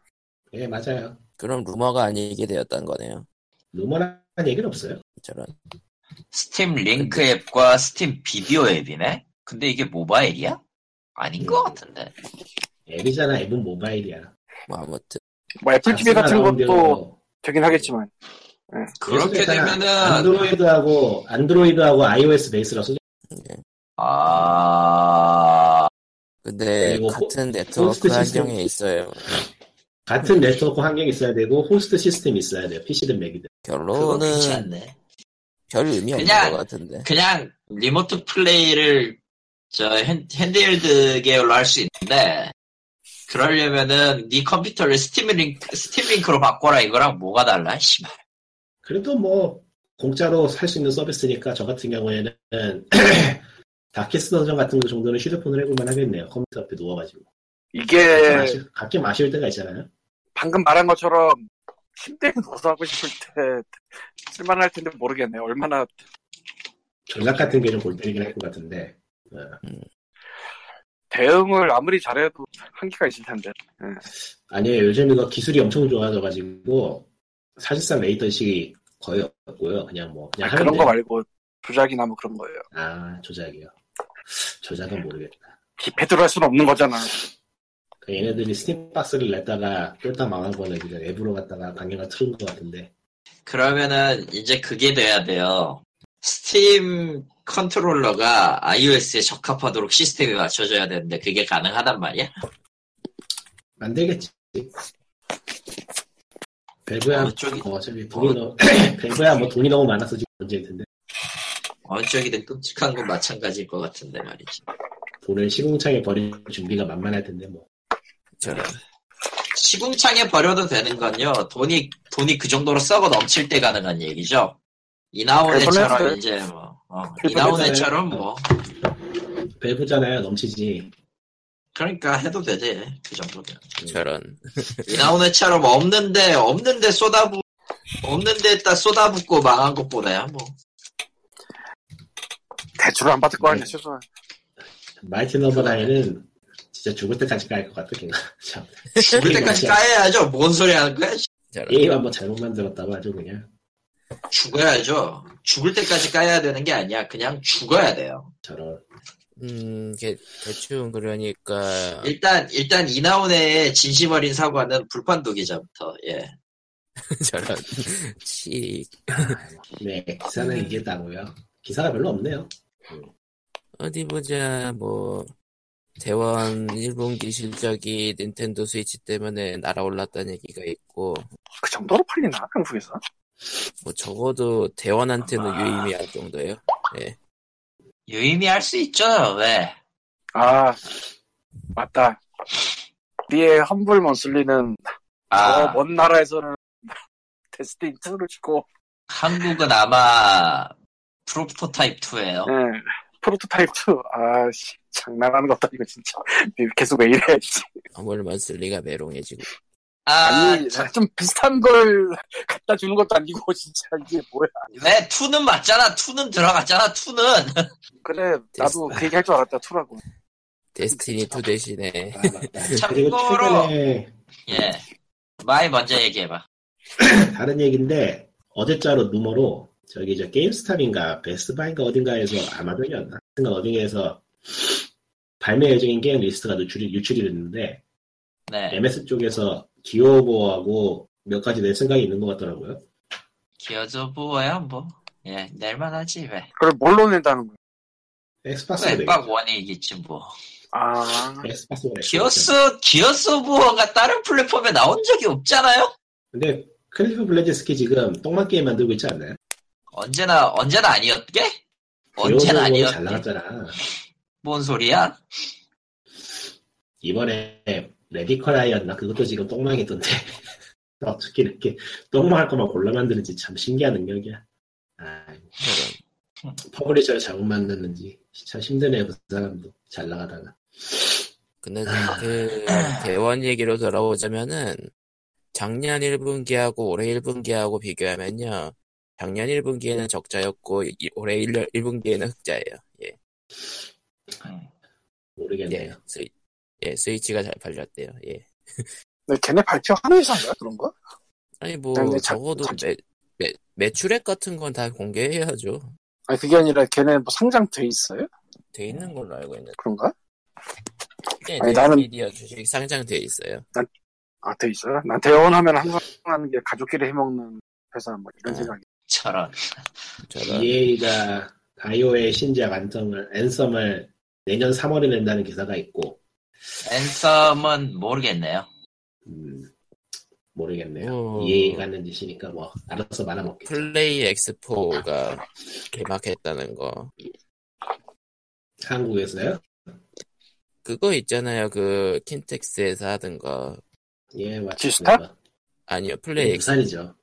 예 맞아요. 그럼 루머가 아니게 되었다는 거네요. 루머란 얘기는 없어요. 저런. 스팀 링크 앱과 스팀 비디오 앱이네? 근데 이게 모바일이야? 아닌 것 같은데. 앱이잖아. 앱은 모바일이야. 뭐 아무튼 뭐 애플 TV 같은 것도 나온 되긴 하겠지만 그렇게 그래서 일단 되면은 안드로이드하고 안드로이드하고 iOS 베이스라 소재. 아 근데 같은 호스트 네트워크 시스템. 환경에 있어요. 같은 네트워크 환경이 있어야 되고 호스트 시스템이 있어야 돼요. PC든 맥이든. 결론은 괜찮네. 별 의미 없는 그냥- 것 같은데. 그냥 리모트 플레이를 저 핸, handheld 계열로 할 수 있는데 그러려면은 네 컴퓨터를 스팀 링크 스팀 링크로 바꿔라 이거랑 뭐가 달라? 씨발. 그래도 뭐 공짜로 살 수 있는 서비스니까 저 같은 경우에는 다키스트 던전 같은 거 정도는 휴대폰으로 해볼만 하겠네요. 컴퓨터 앞에 누워가지고. 이게 마실- 가끔 아쉬울 때가 있잖아요. 방금 말한 것처럼 침대에 누워서 하고 싶을 때 쓸만할 텐데 모르겠네 요. 얼마나 전략 같은 게 좀 골 때리긴 할 것 같은데. 어, 대응을 아무리 잘해도 한계가 있을 텐데. 아니에요. 요즘 이거 기술이 엄청 좋아져가지고 사실상 latency 거의 없고요. 그냥 뭐 그냥 아, 그런 거 돼요. 말고 조작이나 뭐 그런 거예요. 아 조작이요. 조작은 모르겠다. 게임패드로 할 수는 없는 거잖아. 그 얘네들이 스팀 박스를 냈다가 쫄딱 망한 거는 그냥 앱으로 갖다가 방향을 틀은 것 같은데. 그러면은 이제 그게 돼야 돼요. 스팀 컨트롤러가 iOS에 적합하도록 시스템이 맞춰져야 되는데 그게 가능하단 말이야? 만들겠지. 밸브야, 어느 쪽이- 어, 어차피 돈이 너무, 밸브야 뭐 돈이 너무 많아서 지금 문제일 텐데. 어느 쪽이든 끔찍한 건 마찬가지일 것 같은데 말이지. 돈을 시궁창에 버릴 준비가 만만할 텐데 뭐. 저런. 시궁창에 버려도 되는 건요. 돈이 돈이 그 정도로 썩어 넘칠 때 가능한 얘기죠. 이나온애처럼 그래서 이제 뭐 어, 그래서 이나온애처럼 뭐 밸브잖아요. 넘치지. 그러니까 해도 되지 그 정도면. 저런. 이나온애처럼 없는데 없는데 쏟아부 없는데다 쏟아붓고 망한 것보다야 뭐. 대출을 안 받을 거 네. 아니야, 최소한. 마이티 넘버 나인은 진짜 죽을 때까지 깔것 같아, 걔가. 참. 죽을 때까지 까야죠. 뭔 소리 하는 거야? 게임 한번 잘못 만들었다고 아주 그냥. 죽어야죠. 죽을 때까지 까야 되는 게 아니야. 그냥 죽어야 돼요. 저런. 음, 게, 대충 그러니까 일단 일단 이나온의 진심 어린 사과는 불판도 기자부터 예. 저런. 치. 네, 기사는 이게 따고요. 기사가 별로 없네요. 어디 보자. 뭐 대원 1분기 실적이 닌텐도 스위치 때문에 날아올랐다는 얘기가 있고 그 정도로 팔리나, 한국에서? 뭐 적어도 대원한테는 아마. 유의미할 정도예요. 유의미할 수 있죠. 왜? 아, 맞다. 우리의 험블 먼슬리는 아, 저먼 나라에서는 데스티니 2를 주고, 한국은 아마 프로토타입 2예요. 예, 프로토타입 2. 아, 씨, 장난하는 것도 아니고, 진짜. 계속 왜 이래, 씨. 아무래만 쓸 리가 메롱해지고 아, 아니, 자, 좀 비슷한 걸 갖다 주는 것도 아니고, 진짜, 이게 뭐야. 왜 2는 맞잖아. 2는 들어갔잖아. 2는. 그래, 나도 그 얘기 할 줄 알았다, 2라고. 데스티니 2 대신에 아. 참고로- 최근에 예. 마이 먼저 얘기해봐. 다른 얘기인데 어제자로 루머로 저기 저 게임스탑인가 베스트바인가 어딘가에서 아마존이었나? 하여튼 어딘가에서 발매 예정인 게임 리스트가 유출이, 유출이 됐는데 네. MS 쪽에서 기어보하고 몇 가지 낼 생각이 있는 것 같더라고요. 기어져 보아야 뭐. 예, 낼만 하지 왜. 그걸 뭘로 낸다는 거야? 엑스박스가 엑박 되겠죠. 원이겠지 뭐. 아, 엑스박스가 되겠죠. 기어스 기어스 오브워가 다른 플랫폼에 나온 적이 없잖아요. 근데 클리프 블레진스키 지금 똥망 게임 만들고 있지 않나요? 언제나 언제나 아니었게? 언제나 기어보는 아니었게? 잘 나갔잖아. 뭔 소리야? 이번에 래디컬 하이츠였나? 그것도 지금 똥망이던데. 어떻게 이렇게 똥망할 것만 골라 만드는지 참 신기한 능력이야. 아. publisher를 잘못 만나는지 참 힘드네요, 그 사람도. 잘 나가다가. 근데 그 대원 얘기로 돌아오자면은 작년 1분기하고 올해 1분기하고 비교하면요. 작년 1분기에는 적자였고 이- 올해 1, 1분기에는 흑자예요. 예. 모르겠네요. 예. 스위, 예, 스위치가 잘 팔렸대요. 예. 근데 걔네 발표하는 이상인가, 그런 거? 아니 뭐 적어도 자- 매, 매, 매출액 같은 건 다 공개해야죠. 아니, 그게 아니라 걔네 뭐 상장돼 있어요? 돼 있는 걸로 알고 있는데 그런가? 네, 아니, 나는- 미디어 주식 상장돼 있어요. 아, 돼 있어요? 난 대원하면 항상 하는 게 가족끼리 해먹는 회사 뭐 이런 아. 생각이. 저런. 저런 EA가 바이오의 신작 안성을 앤썸을 내년 3월에 낸다는 기사가 있고 앤썸은 모르겠네요. 음, 모르겠네요. 오. EA가 하는 짓이니까 뭐 알아서 말아먹겠죠. 플레이 엑스포가 개막했다는 거. 한국에서요? 그거 있잖아요. 그 킨텍스에서 하던 거. 예, 맞죠. 지스타? 아니요, 플레이 엑스포. 부산이죠.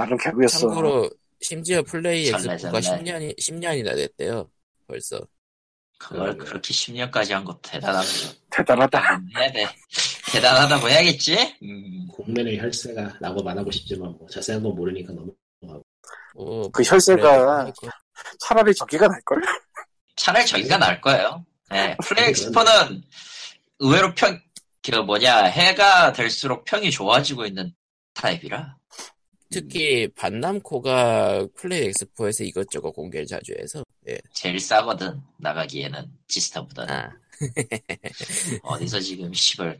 나름 개그였어. 참고로 심지어 플레이 엑스포가 설레. 10년이 10년이나 됐대요. 벌써. 그걸 그러게요. 그렇게 10년까지 한 것도 대단하죠. 대단하다. 해야 돼. 대단하다고 해야겠지? 음, 국민의 혈세가 라고 말하고 싶지만 뭐 자세한 건 모르니까 너무 뭐, 그 혈세가 그래도 차라리 저기가 날걸? 차라리 저기가 나을 거예요. 네, PlayX4는 의외로 평, 그 뭐냐, 해가 될수록 평이 좋아지고 있는 타입이라. 특히 반남코가 플레이 엑스포에서 이것저것 공개를 자주 해서 예. 제일 싸거든, 나가기에는. 지스타보다. 아, 어디서 지금, 시벌,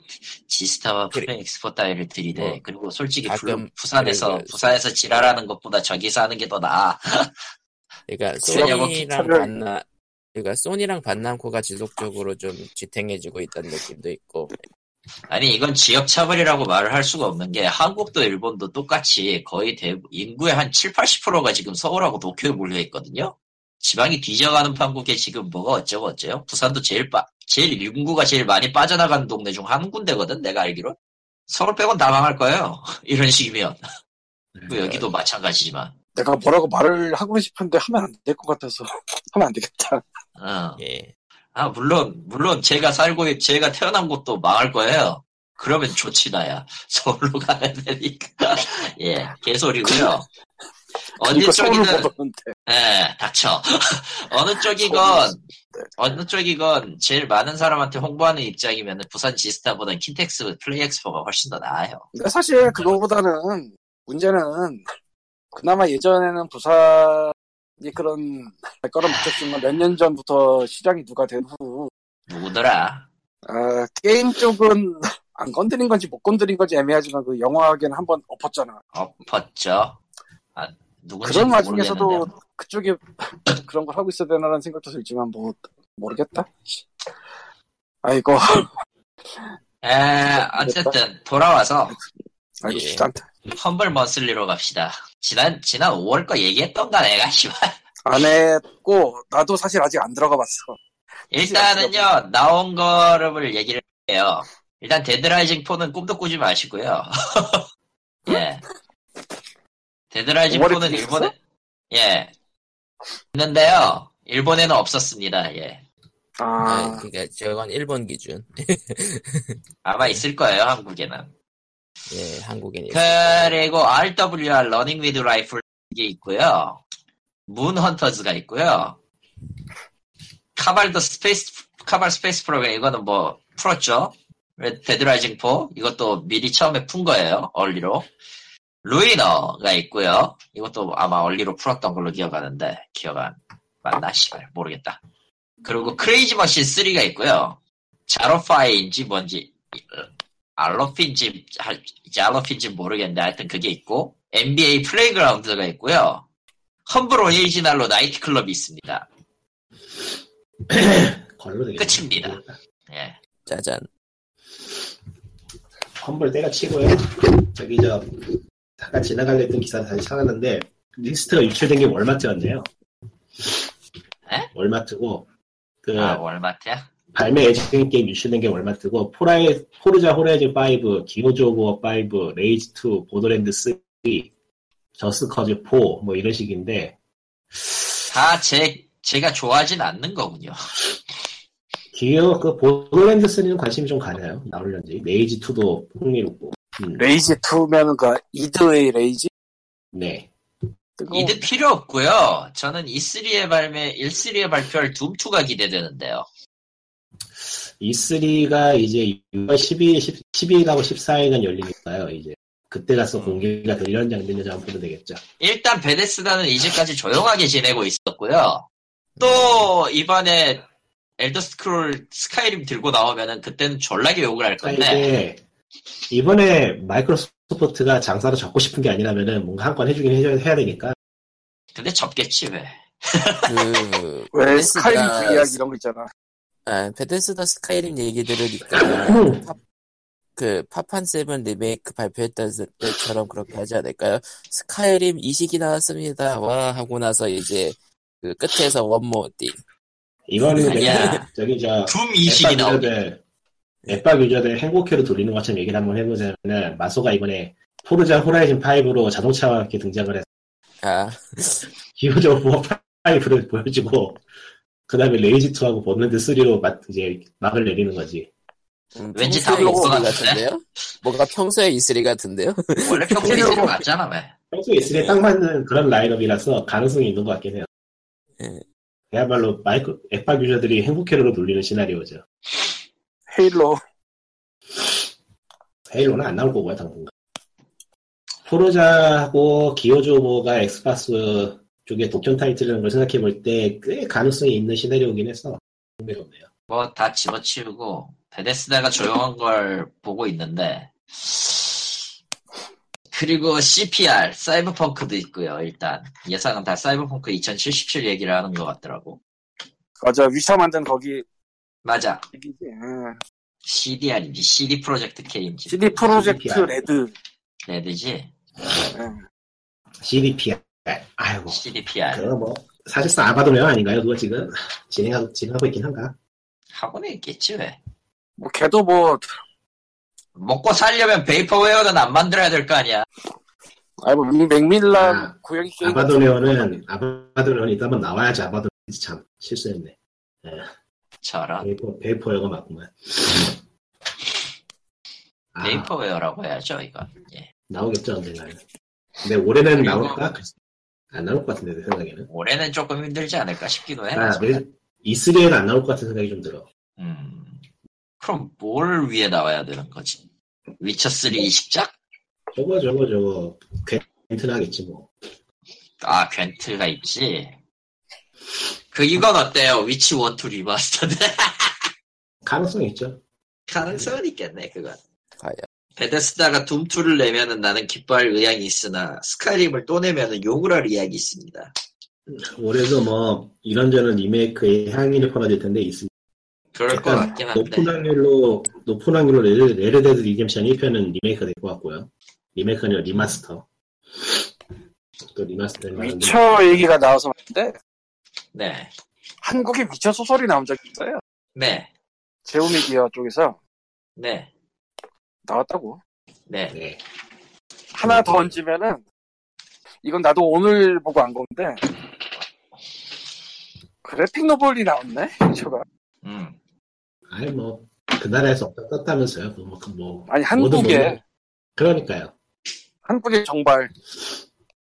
지스타와 그래. PlayX4 따위를 들이대. 뭐, 그리고 솔직히 가끔 불- 부산에서, 거- 부산에서 지랄하는 것보다 저기서 하는 게 더 나아. 그러니까 왜냐면 소니랑 기차를- 반남 그러니까 소니랑 반남코가 지속적으로 좀 지탱해지고 있다는 느낌도 있고 아니 이건 지역 차별이라고 말을 할 수가 없는 게 한국도 일본도 똑같이 거의 대 인구의 한 7, 80%가 지금 서울하고 도쿄에 몰려 있거든요. 지방이 뒤져가는 판국에 지금 뭐가 어쩌고 어째요? 부산도 제일 빠 제일 인구가 제일 많이 빠져나가는 동네 중 한 군데거든 내가 알기로. 서울 빼곤 다 망할 거예요. 이런 식이면. 뭐 여기도 마찬가지지만. 내가 뭐라고 말을 하고 싶은데 하면 안 될 것 같아서 하면 안 되겠다. 어. 예. 아 물론 물론 제가 살고 있- 제가 태어난 곳도 망할 거예요. 그러면 좋지 나야 서울로 가야 되니까 예 개소리고요. 그러니까 서울을 쪽이든. 예 닥쳐 어느 쪽이건 어느 쪽이건 제일 많은 사람한테 홍보하는 입장이면 부산 지스타보다 킨텍스 플레이엑스포가 훨씬 더 나아요. 사실 그거보다는 문제는 그나마 예전에는 부산 이 그런 못했지만 몇 년 전부터 시장이 누가 된 후 누구더라? 아, 게임 쪽은 안 건드린 건지 못 건드린 건지 애매하지만 그 영화계는 한번 엎었잖아. 엎었죠. 아 그런 와중에서도 모르겠는데. 그쪽에 그런 걸 하고 있어야 되나라는 생각도 들지만 뭐 모르겠다. 아이고 에 어쨌든 돌아와서 아이고 예. 않다. Humble Monthly로 갑시다. 지난 지난 5월 거 얘기했던가 내가 씨발. 안 했고 나도 사실 아직 안 들어가 봤어. 일단은요 나온 거를 얘기를 해요. 일단 Dead Rising 4는 꿈도 꾸지 마시고요. 예. Dead Rising 5월에 4는 있었어? 일본에 예 있는데요. 일본에는 없었습니다. 예. 아, 아, 그러니까 저건 일본 기준. 아마 있을 거예요 한국에는. 예, 한국인 그리고 RWR Running with Rifles 게 있고요. Moon Hunters가 있고요. Kerbal 더 Space Kerbal Space Program 이거는 뭐 풀었죠. Dead Rising 4 이것도 미리 처음에 푼 거예요. early로. Ruiner가 있고요. 이것도 아마 early로 풀었던 걸로 기억하는데 기억 안 맞나 씨발 모르겠다. 그리고 Crazy Machines 3가 있고요. 자로파이인지 뭔지 알로핀지 알로핀지 모르겠는데 하여튼 그게 있고 NBA Playgrounds가 있고요. Humble Original로 나이트클럽이 있습니다. 끝입니다. 예. 짜잔. Humble 때려치고요. 저기 저 잠깐 지나가려 했던 기사 다시 찾았는데 리스트가 유출된 게 월마트였네요. 에? 월마트고 그 아 월마트야? 발매 예정 게임 유출된 게 월마트고 포라이 Forza Horizon 5, Gears of War 5, Rage 2, Borderlands 3, Just Cause 4 뭐 이런 식인데 다 제 제가 좋아하진 않는 거군요. 기어 그 Borderlands 3는 관심이 좀 가나요? 나올런지 Rage 2도 흥미롭고 음, Rage 2면은 그 id의 Rage? 네 뜨거 이드 필요 없고요. 저는 E3에 발매, E3에 발표할 Doom2가 기대되는데요. E3가 이제 6월 12일, 12일하고 14일간 열리니까요, 이제. 그때 가서 공개가 될 이런 장면을 한번 보면 되겠죠. 일단 베데스다는 이제까지 조용하게 지내고 있었고요. 또 이번에 Elder Scrolls Skyrim 들고 나오면은 그때는 졸라게 욕을 할 건데 이번에 마이크로소프트가 장사를 접고 싶은 게 아니라면은 뭔가 한 건 해주긴 해줘야 해야 되니까 근데 접겠지 왜 그 왜 Skyrim 이야기 이런 거 있잖아. 아, 베데스다 Skyrim 얘기 들으니까 팝- 그 파판 seven 리메이크 발표했던 때처럼 그렇게 하지 않을까요? 스카이림 이식이 나왔습니다. 와 하고 나서 이제 그 끝에서 원모딩. 이거는 아니야. 저기 저둠 이식이 유저들 앱박 유저들 행복회로 돌리는 것처럼 얘기를 한번 해보자면은 마소가 이번에 포르자 호라이즌 5로 자동차와 이렇게 등장을 해서 아, 기호적 부어 5를 보여주고 그 다음에 레이지 2하고 버는드 3로 막 이제 막을 내리는 거지. 음, 왠지 다 먹을 것 E3 같은데? 같은데요? 뭔가 평소에 E3 같은데요? 원래 평소에 E3 맞잖아 왜 평소에 E3에 딱 맞는 그런 라인업이라서 가능성이 있는 것 같긴 해요. 예. 그야말로 마이크 엑박 유저들이 행복회로 돌리는 시나리오죠. Halo. Halo는 안 나올 거고요, 당분간. Forza하고 Gears of War가 엑스박스 쪽에 독점 타이틀이라는 걸 생각해 볼 때 꽤 가능성이 있는 시나리오긴 해서 흥미롭네요. 뭐 다 집어치우고 베데스다가 조용한 걸 보고 있는데 그리고 CPR 사이버펑크도 있고요 일단 예상은 다 사이버펑크 2077 얘기를 하는 것 같더라고 맞아, 위쳐 만든 거기 맞아 얘기지. 응. CDR인지 CD 프로젝트 K인지 CD 프로젝트 CDPR. 레드. 레드지 응. CDPR. 아이고, CDPR 그거 뭐, 사실상 아바도메어 아닌가요? 그거 지금 진행하고, 진행하고 있긴 한가? 하고는 있겠지 왜 뭐 걔도 뭐 먹고 살려면 베이퍼웨어는 안 만들어야 될 거 아니야 아니 뭐 맥밀란 아, 고양이 게임 아바도메어는, 아바도메어는 이따 한번 나와야지 아바도메어지 참, 실수했네. 저런 베이퍼, 베이퍼여가 맞구만. 아, 베이퍼웨어라고 해야죠 이건 예. 나오겠죠, 언젠가는. 근데 올해는 나올까? 안 나올 것 같은데, 내 생각에는. 올해는 조금 힘들지 않을까 싶기도 해 아, 내, E3에는 안 나올 것 같은 생각이 좀 들어. 음, 그럼 뭘 위해 나와야 되는 거지? 위쳐3 이식작? 저거, 저거, 저거, 괜찮 하겠지, 뭐. 아, 괜트가 있지. 그, 이건 어때요? 위치 1, 2 리마스터인데? 가능성이 있죠. 가능성은 있겠네, 그건. 과연. 베데스다가 Doom2를 내면은 나는 기뻐할 의향이 있으나, Skyrim을 또 내면은 욕을 할 의향이 있습니다. 올해도 뭐, 이런저런 리메이크의 향연이 퍼져질 텐데, 있습니다. 그럴 것 같긴 한데. 높은 확률로, 높은 확률로 Red, Red Dead Redemption 1편은 리메이크가 될것 같고요. 리메이크가 아니라 리마스터. 또 리마스터. 위쳐 얘기가 나와서 말인데 네. 한국에 위쳐 소설이 나온 적이 있어요. 네. 제오미디어 쪽에서 네. 나왔다고. 네. 네. 하나 더 얹으면은 이건 나도 오늘 보고 안 건데 그래픽 노블이 나왔네 위쳐가. 음. 아니, 뭐, 그 나라에서 없다 떴다면서요. 그 뭐, 그 뭐. 아니 한국에. 그러니까요. 한국의 정발.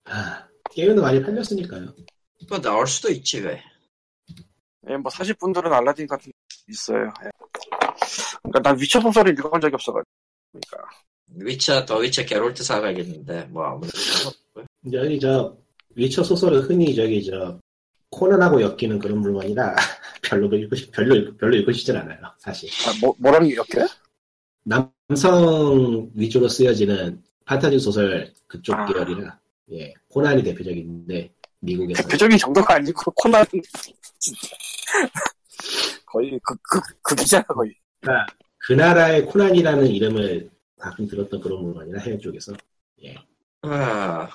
아, 게임도 많이 팔렸으니까요. 뭐, 나올 수도 있지, 왜. 예, 뭐 사실 분들은 알라딘 같은 게 있어요. 예. 그러니까 난 위쳐 소설을 읽어본 적이 없어가지고. 그러니까 위쳐, 더 위쳐 게롤트 사가겠는데, 뭐, 아무래도. 여기 저 위쳐 소설은 흔히 저기 저 코난하고 엮이는 그런 물건이라 별로 읽고 싶, 별로 읽- 별로 읽고 싶진 않아요 사실 아, 뭐 뭐라는 게 이렇게? 남성 위주로 쓰여지는 판타지 소설 그쪽 아. 계열이라 예 코난이 대표적인데 미국에서 대표적인 정도가 아니고 코난 진짜 거의 그그 극이잖아 거의. 그 나라의 코난이라는 이름을 가끔 들었던 그런 물건이라 해외 쪽에서 아,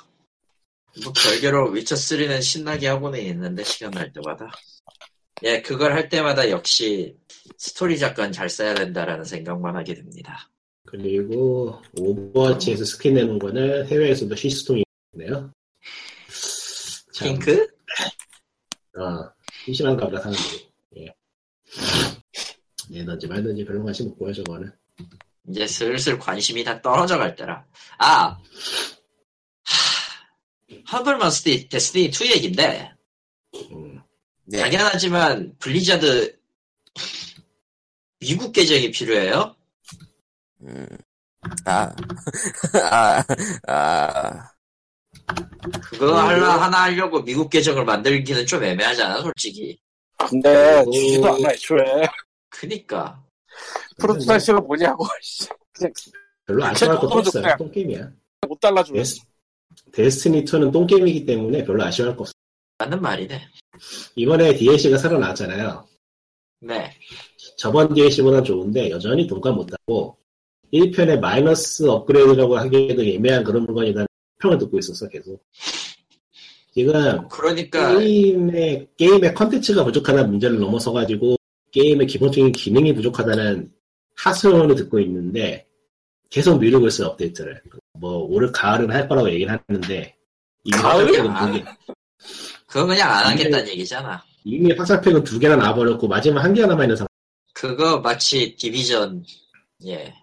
뭐 별개로 위쳐 3는 신나게 하고는 있는데 시간 날 때마다 예 그걸 할 때마다 역시 스토리 작가는 잘 써야 된다라는 생각만 하게 됩니다 그리고 오버워치에서 스킨 내는 거는 해외에서도 시스템이 있네요 참, 핑크? 어, 심심한가 보다 사람들이. 예. 내던지 말던지 별로 관심 없고요, 저거는. 이제 슬슬 관심이 다 떨어져 갈 때라 아 Humble Monthly Destiny 2 얘긴데 음, 네. 당연하지만 블리자드 미국 계정이 필요해요? 음. 아. 아. 아. 그거 하나, 하나 하려고 미국 계정을 만들기는 좀 애매하잖아 솔직히 근데 그리고- 주지도 않아 애초에 그니까. 프로토타이스가 뭐냐고 씨. 그냥 별로 아쉬워할 것도 없어요. 그냥- 똥게임이야. 못 달라줘 데스, 데스티니 2는 똥게임이기 때문에 별로 아쉬워할 거 없어. 맞는 말이네. 이번에 DLC가 새로 나왔잖아요. 네. 저번 DLC보다 좋은데 여전히 동감 못하고 1편의 마이너스 업그레이드라고 하기에도 애매한 그런 물건이라는 평을 듣고 있었어 계속. 지금 그러니까 게임의 게임의 컨텐츠가 부족하다는 문제를 넘어서 가지고 게임의 기본적인 기능이 부족하다는 하소연을 듣고 있는데 계속 미루고 있어요 업데이트를. 뭐 올해 가을은 할 거라고 얘기를 하는데? 확장팩은 두 개, 그거 그냥 안 하겠다는 얘기잖아. 이미 확장팩은 두 개나 나와버렸고 마지막 한 개가 남아있는 상황. 그거 마치 디비전 예.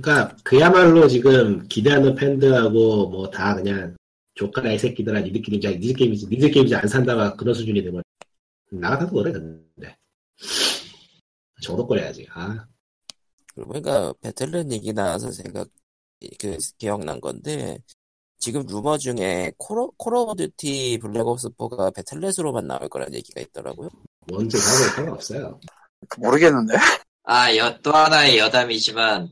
그러니까 그야말로 지금 기대하는 팬들하고 뭐 다 그냥 조카라 이 새끼들아 니들 게임이지 니들 게임이지 니들 게임이지 안 산다가 그런 수준이 되면 나 같아도 그래 근데 정도거려야지 아 그러니까 배틀넷 얘기 나와서 생각 그 기억난 건데 지금 루머 중에 콜, 콜 오브 듀티 블랙옵스 4가 배틀넷으로만 나올 거란 얘기가 있더라고요. 뭔지 하고 상관없어요 모르겠는데 아, 여, 또 하나의 여담이지만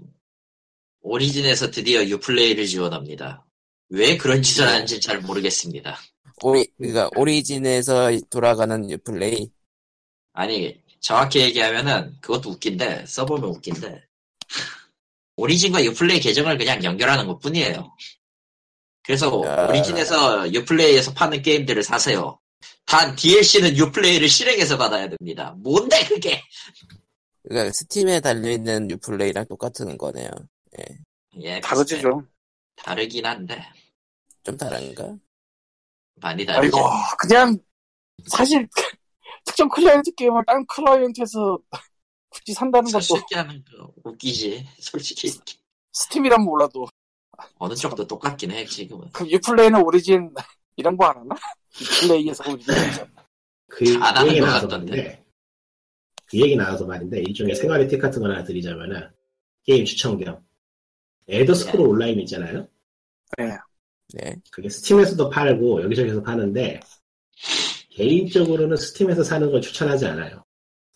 오리진에서 드디어 유플레이를 지원합니다. 왜 그런 짓을 하는지 잘 모르겠습니다. 오리 그러니까 오리진에서 돌아가는 유플레이 아니 정확히 얘기하면은 그것도 웃긴데 써보면 웃긴데 오리진과 유플레이 계정을 그냥 연결하는 것 뿐이에요. 그래서 야. 오리진에서 유플레이에서 파는 게임들을 사세요. 단 DLC는 유플레이를 실행해서 받아야 됩니다. 뭔데 그게? 그러니까 스팀에 달려 있는 유플레이랑 똑같은 거네요. 예, 다르지 비슷해요. 좀 다르긴 한데 좀 다른가? 많이 다르죠. 아이고 그냥 사실 특정 클라이언트 게임을 다른 클라이언트에서 굳이 산다는 것도 솔직히 하는 거 웃기지. 솔직히 스팀이란 몰라도 어느 정도 똑같긴 해 지금은. 그 유플레이는 오리진 이런 거 안 하나? 유플레이에서 오리진 그안 하는 얘기 것 나와서 같던데. 말인데 그 얘기 나와서 말인데 일종의 생활의 팁 같은 거 하나 드리자면은 게임 추천 겸 엘더 스크롤 온라인 있잖아요 네. 네. 그게 스팀에서도 팔고 여기저기서 파는데 개인적으로는 스팀에서 사는 걸 추천하지 않아요.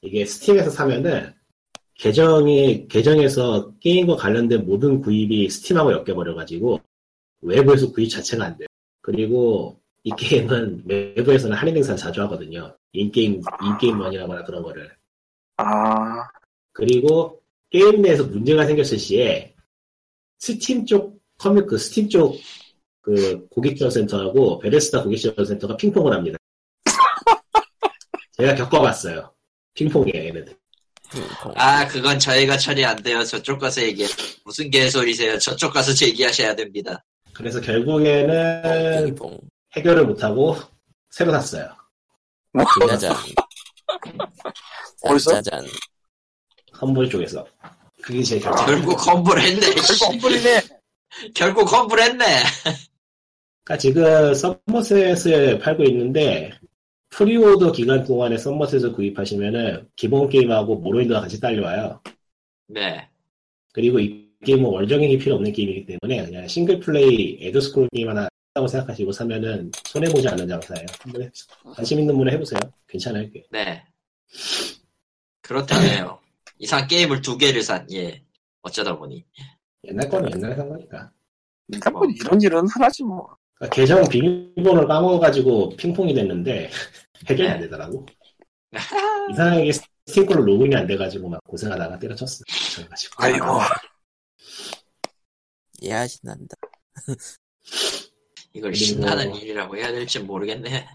이게 스팀에서 사면은 계정이 계정에서 게임과 관련된 모든 구입이 스팀하고 엮여버려가지고 외부에서 구입 자체가 안 돼요. 그리고 이 게임은 외부에서는 할인 행사 자주 하거든요. in-game in-game money라거나 그런 거를. 아 그리고 게임 내에서 문제가 생겼을 시에 스팀 쪽 커뮤 그 스팀 쪽그 고객 지원 센터하고 베데스다 고객 지원 센터가 핑퐁을 합니다. 제가 겪어봤어요. 핑퐁이에요, 얘네들. 아 그건 저희가 처리 안 돼요. 저쪽 가서 얘기해. 무슨 개소리세요. 저쪽 가서 얘기하셔야 됩니다. 그래서 결국에는 핑퐁. 해결을 못하고 새로 샀어요. 짜잔. 어디서? 짜잔. 컴보이 쪽에서. 그게 제 결정. 결국 험불 했네. 씨. 결국 엉불이네 결국 험불 했네. 그러니까 지금 썸머셋을 팔고 있는데 pre-order 기간 동안에 썸머셋을 구입하시면은 기본 게임하고 모로윈드가 같이 딸려와요. 네. 그리고 이 게임은 월정액이 필요 없는 게임이기 때문에 그냥 single play 엘더 스크롤 게임 하나 하고 생각하시고 사면은 손해 보지 않는 장사예요. 한번 관심 있는 분은 해보세요. 괜찮아요. 꽤. 네. 그렇다네요. 이상 게임을 두 개를 산. 예. 어쩌다 보니. 옛날 거는 옛날에 산 거니까. 그러니까 뭐 이런 일은 흔하지 뭐 그러니까 계정 비밀번호를 까먹어가지고 핑퐁이 됐는데 해결이 안 되더라고. 이상하게 스팀 걸로 로그인이 안 돼가지고 막 고생하다가 때려쳤어. 그래가지고. 아이고 이해하신단다. 이걸 그리고- 신나는 일이라고 해야 될지 모르겠네.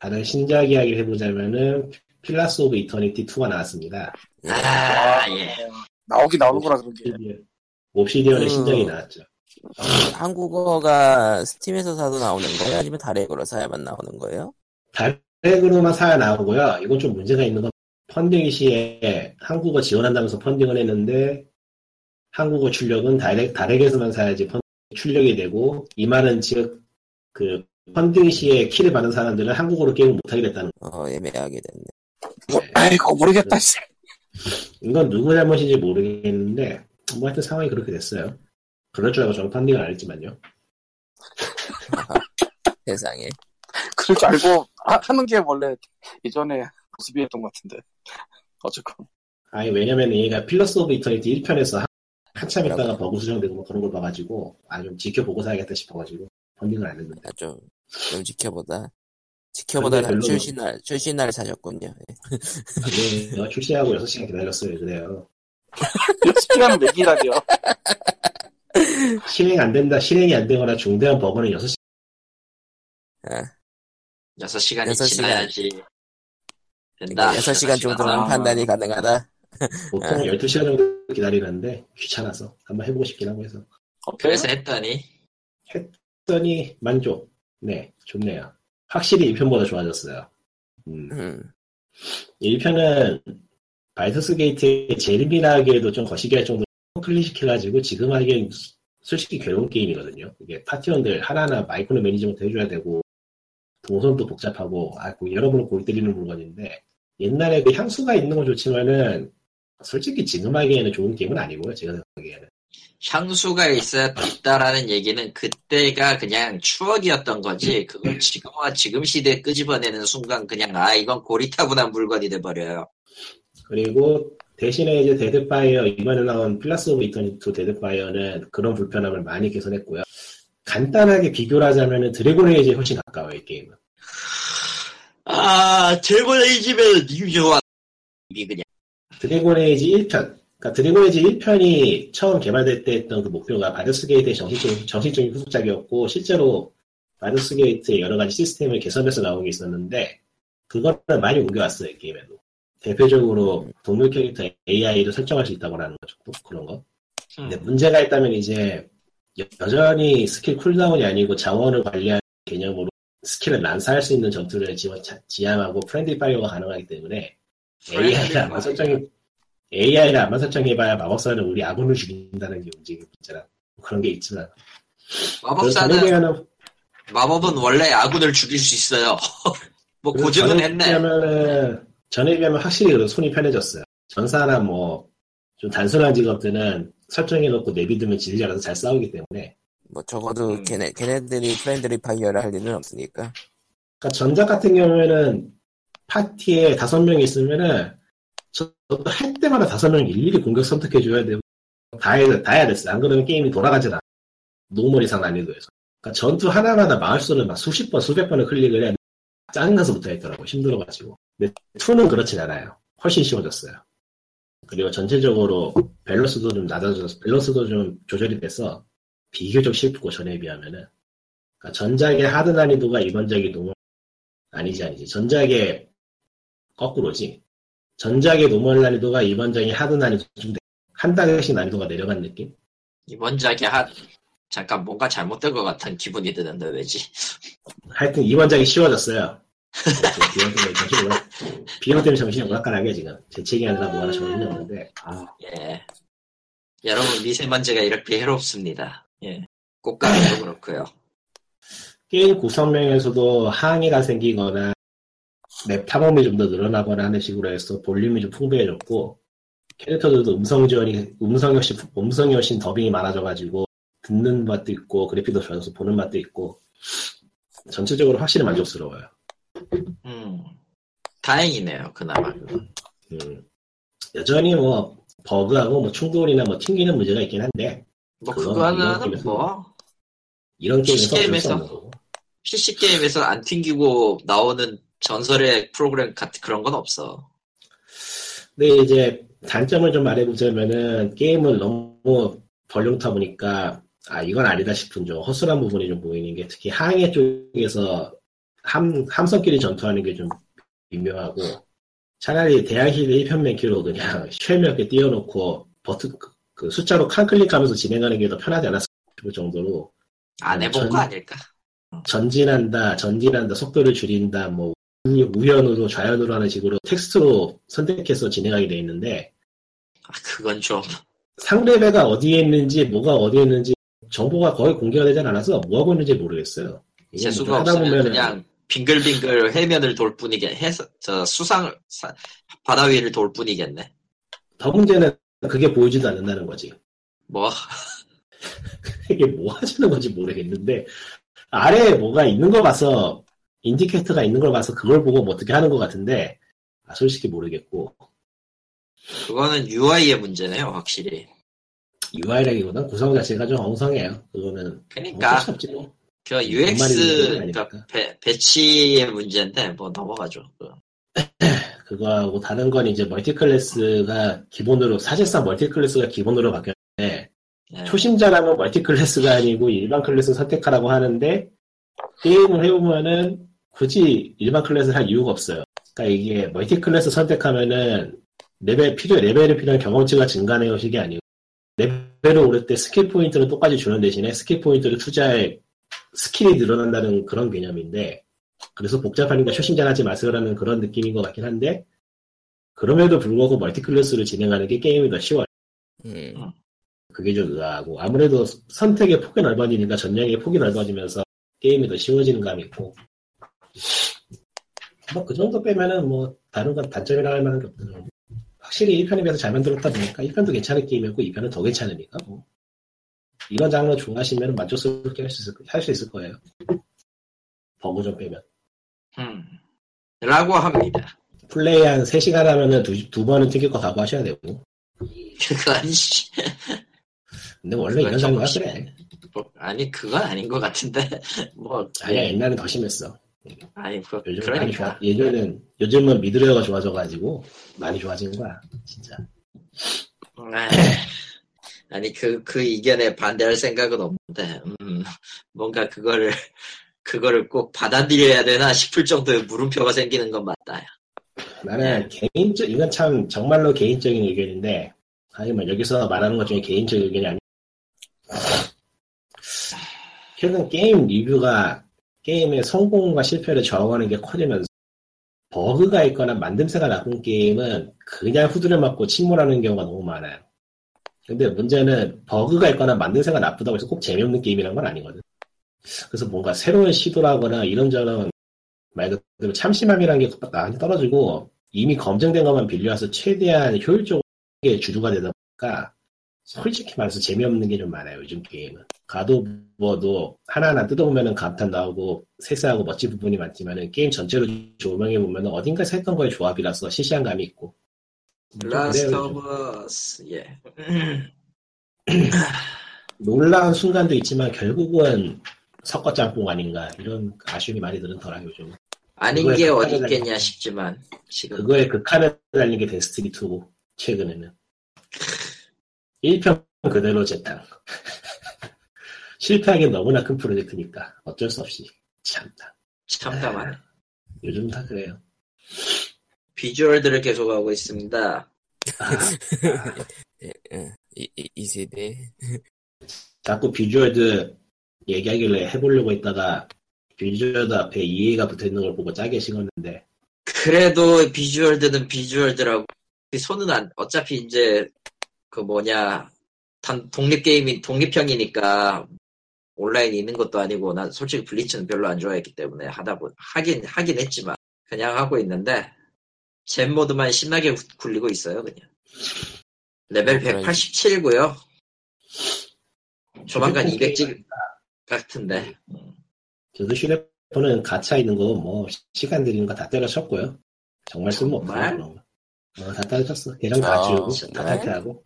다른 신작 이야기를 해보자면은 필러스 오브 이터니티 2가 나왔습니다. 예. 아, 예. 나오긴 나오는구나 그런 게 옵시디언- 옵시디언의 그- 신작이 나왔죠. 한국어가 스팀에서 사도 나오는 거예요? 아니면 다렉으로 사야만 나오는 거예요? 다렉으로만 사야 나오고요. 이건 좀 문제가 있는 건 펀딩 시에 한국어 지원한다면서 펀딩을 했는데 한국어 출력은 다렉, 다렉에서만 사야지 펀 출력이 되고 이 말은 즉 그 펀딩 시에 키를 받은 사람들은 한국어로 게임을 못하게 됐다는 어, 애매하게 됐네. 뭐, 거예요. 아이고 모르겠다 씨. 이건 누구 잘못인지 모르겠는데 뭐 하여튼 상황이 그렇게 됐어요. 그럴 줄 알고 저는 funding을 안 했지만요. 세상에. 그럴 줄 알고 하, 는게 원래 예전에 모습이었던 것 같은데. 어쨌건. 아니 왜냐면 얘가 필러스 오브 이터니티 1편에서 한 참 있다가 버그 수정되고 뭐 그런 걸 봐가지고 아 좀 지켜보고 사야겠다 싶어가지고 펀딩을 안 했는데 아, 좀, 좀 지켜보다. 지켜보다가 별로- 출시날, 출시날 사셨군요. 예. 네, 내가 출시하고 6시간 기다렸어요 그래요 10시간 맥이라며. 실행 안 된다 실행이 안 되거나 중대한 버그는 6시간 아, 6시간이 여섯 시간. 지나야지 된다. 6시간 정도는 아, 판단이 가능하다. 보통 아. 12시간 정도 기다리는데 귀찮아서 한번 해보고 싶긴 하고 해서 그래서 했더니 했더니 만족 네 좋네요 확실히 1편보다 좋아졌어요 음. 음, 1편은 발더스 게이트에 재미나게도 좀 거시기 할 정도로 클릭시켜가지고 지금 하기엔 솔직히 괴로운 게임이거든요. 이게 파티원들 하나하나 micromanagement 해줘야 되고 동선도 복잡하고 아, 그 여러모로 골 때리는 물건인데 옛날에 그 향수가 있는 건 좋지만은 솔직히 지금 하기에는 좋은 게임은 아니고요. 제가 생각하기에는. 향수가 있어야 있다라는 얘기는 그때가 그냥 추억이었던 거지 그걸 지금과 지금 시대에 끄집어내는 순간 그냥 아 이건 고리타분한 물건이 돼버려요. 그리고 대신에 이제 데드파이어 이번에 나온 필러스 오브 이터니티 데드파이어는 그런 불편함을 많이 개선했고요. 간단하게 비교를 하자면은 드래곤 에이지에 훨씬 가까워요, 이 게임은. 아 드래곤 에이지면 좋아. 이미 그냥 드래곤 에이지 1편. 그러니까 드래곤 에이지 1편이 처음 개발될 때 했던 그 목표가 발더스 게이트의 정신적인, 정신적인 후속작이었고, 실제로 발더스 게이트의 여러 가지 시스템을 개선해서 나온 게 있었는데, 그거를 많이 옮겨왔어요, 이 게임에도. 대표적으로 동료 캐릭터 AI를 설정할 수 있다고 하는 거죠. 또 그런 거. 근데 문제가 있다면 이제 여- 여전히 skill cooldown이 아니고 자원을 관리하는 개념으로 skill을 난사할 수 있는 전투를 지원, 지향하고 friend fire가 가능하기 때문에 AI를 암만 설정해 AI를 암만 설정해봐야 마법사는 우리 아군을 죽인다는 게 움직임 있잖아. 그런 게 있지만 마법사는 마법은 원래 아군을 죽일 수 있어요. 뭐 고증은 했네. 비하면은 전에 비하면 확실히 그래도 손이 편해졌어요. 전사나 뭐 좀 단순한 직업들은 설정해놓고 내비두면 지들이 알아서 잘 싸우기 때문에 뭐 적어도 음. 걔네, 걔네들이 friendly fire를 할 일은 없으니까. 그러니까 전작 같은 경우에는 파티에 다섯 명이 있으면은 전투 할 때마다 다섯 명 일일이 공격 선택해 줘야 되고 다 해야, 다 해야 됐어. 안 그러면 게임이 돌아가질 않아. normal 이상 난이도에서. 그러니까 전투 하나마다 마우스를 막 수십 번, 수백 번을 클릭을 해야 짜증나서 못하겠더라고. 힘들어가지고. 근데 2는 그렇진 않아요. 훨씬 쉬워졌어요. 그리고 전체적으로 밸런스도 좀 낮아져서, 밸런스도 좀 조절이 돼서 비교적 쉽고 전에 비하면은. 그러니까 전작의 hard 난이도가 이번 작이 normal 아니지 아니지 전작의 거꾸로지 전작의 normal 난이도가 이번 작이 hard 난이도 좀한 단계씩 난이도가 내려간 느낌 이번 작에 한 잠깐 뭔가 잘못된 것 같은 기분이 드는데 왜지? 하여튼 이번 작이 쉬워졌어요 비용 때문에 정신이 오락 비용 때문에 정신이 오락가락해 지금 재채기 아니라 뭐 하나 정신이 없는데 아, 예. 여러분 미세먼지가 이렇게 해롭습니다. 예. 꽃가루도 그렇고요. 게임 구성명에서도 항의가 생기거나 맵 탐험이 좀 더 늘어나거나 하는 식으로 해서 볼륨이 좀 풍부해졌고 캐릭터들도 음성 지원이 음성이 훨씬 음성이 훨씬 더빙이 많아져가지고 듣는 맛도 있고 그래픽도 좋아져서 보는 맛도 있고 전체적으로 확실히 만족스러워요. 음. 다행이네요. 그나마. 음, 여전히 뭐 버그하고 뭐 충돌이나 뭐 튕기는 문제가 있긴 한데 뭐 그거는 게임에서- 뭐 이런 게임에서 게임에서. PC 게임에서 안 튕기고 나오는 전설의 프로그램 같은 그런 건 없어. 근데 이제 단점을 좀 말해보자면은 게임을 너무 벌렁타 보니까 아 이건 아니다 싶은 좀 허술한 부분이 좀 보이는 게 특히 항해 쪽에서 함, 함선끼리 전투하는 게 좀 미묘하고 차라리 대항시대 1편 맨키로 그냥 쉘몇개 띄워놓고 버튼 그, 그 숫자로 칸 클릭하면서 진행하는 게 더 편하지 않았을 정도로 안 해본 전- 거 아닐까? 전진한다, 전진한다, 속도를 줄인다, 뭐 우- 우연으로 좌연으로 하는 식으로 텍스트로 선택해서 진행하게 돼 있는데 아, 그건 좀 상대배가 어디에 있는지 뭐가 어디에 있는지 정보가 거의 공개가 되지 않아서 뭐 하고 있는지 모르겠어요. 재수가 없으면 그냥 빙글빙글 해면을 돌 뿐이게 해서 저 수상 사- 바다 위를 돌 뿐이겠네. 더 문제는 그게 보이지도 않는다는 거지. 뭐 이게 뭐 하자는 건지 모르겠는데 아래에 뭐가 있는 거 봐서 인디케이터가 있는 걸 봐서 그걸 보고 뭐 어떻게 하는 것 같은데 아, 솔직히 모르겠고 그거는 UI의 문제네요, 확실히. UI라기보다 구성 자체가 좀 엉성해요. 그거는 없지 뭐. 그 UX 문제는 그러니까. 배, 배치의 문제인데 뭐 넘어가죠. 그. 그거하고 다른 건 이제 multiclass가 기본으로 사실상 multiclass가 기본으로 바뀌었는데 예. 초심자라면 multiclass가 아니고 일반 클래스 선택하라고 하는데 게임을 해보면은 굳이 일반 클래스를 할 이유가 없어요. 그러니까 이게 multiclass 선택하면은 레벨 필요 레벨이 필요한 경험치가 증가하는 것이 아니고 레벨을 오를 때 스킬 포인트를 똑같이 주는 대신에 스킬 포인트를 투자해 스킬이 늘어난다는 그런 개념인데 그래서 복잡하니까 초심자 하지 마세요라는 그런 느낌인 것 같긴 한데 그럼에도 불구하고 multiclass를 진행하는 게 게임이 더 쉬워요. 음. 그게 좀 의아하고 아무래도 선택의 폭이 넓어지니까 전략의 폭이 넓어지면서 게임이 더 쉬워지는 감이 있고 뭐 그 정도 빼면은 뭐 다른 건 단점이라고 할 만한 게 없더라고 확실히 1편에 비해서 잘 만들었다 보니까 1편도 괜찮은 게임이었고 2편은 더 괜찮으니까 뭐 이런 장르 좋아하시면 만족스럽게 할 수 있을, 할 수 있을 거예요 버그 좀 빼면 음. 라고 합니다. 플레이 한 3시간 하면은 두, 두 번은 튕길 거 각오하셔야 되고 그건 씨. 근데 원래 이런 장르가 좀 그래 뭐, 아니 그건 아닌 것 같은데 뭐 아니야 옛날엔 더 심했어 아니 그, 요즘 많이 좋아. 그러니까 예전엔 요즘은 미드레어가 좋아져가지고 많이 좋아진 거야, 진짜. 아, 아니 그그 이견에 반대할 생각은 없는데 음, 뭔가 그거를 그거를 꼭 받아들여야 되나 싶을 정도의 물음표가 생기는 건 맞다. 나는 개인적 이건 참 정말로 개인적인 의견인데 하지만 여기서 말하는 것 중에 개인적 의견이 아니. 최근 게임 리뷰가 게임의 성공과 실패를 좌우하는 게 커지면서 버그가 있거나 만듦새가 나쁜 게임은 그냥 후드려 맞고 침몰하는 경우가 너무 많아요. 근데 문제는 버그가 있거나 만듦새가 나쁘다고 해서 꼭 재미없는 게임이란 건 아니거든. 그래서 뭔가 새로운 시도라거나 이런저런 말 그대로 참신함이라는 게 나락에 떨어지고 이미 검증된 것만 빌려와서 최대한 효율적으로 주류가 되다 보니까 솔직히 말해서 재미없는 게 좀 많아요 요즘 게임은 가도 뭐도 하나하나 뜯어보면은 감탄 나오고 세세하고 멋진 부분이 많지만은 게임 전체로 조명해 보면은 어딘가에서 했던 거의 조합이라서 시시한 감이 있고 좀 Last of. Us 예. 놀라운 순간도 있지만 결국은 섞어짬뽕 아닌가 이런 아쉬움이 많이 드는 터라 요즘 아닌 게 어디 극한을 있겠냐 달리는 싶지만 지금 그거에 극한을 달린 게 데스티니 2고 최근에는 1편 그대로 재탕 실패하기 너무나 큰 프로젝트니까 어쩔 수 없이 참다 참담하네. 요즘 다 그래요 비주얼들을 계속하고 있습니다. 아, 예, 예. 이, 이, 이 세대. 자꾸 비주얼드 얘기하길래 해보려고 했다가 Bejeweled 앞에 EA가 붙어있는 걸 보고 짜게 식었는데 그래도 Bejeweled는 Bejeweled하고 손은 안 어차피 이제 그 뭐냐 단 독립 게임이 독립형이니까 온라인 있는 것도 아니고 난 솔직히 Blitz는 별로 안 좋아했기 때문에 하다 보 하긴 하긴 했지만 그냥 하고 있는데 Zen 모드만 신나게 구- 굴리고 있어요 그냥 레벨 어, 그래. 187고요 조만간 휴대폰 200찍 게임 같은데 저도 휴대폰은 가차 있는 거 뭐 시간 들이는 거 다 때려쳤고요 정말 쓸모없어요? 그런 거. 어, 다 때려쳤어 계정 다 아, 지우고? 다 탈퇴하고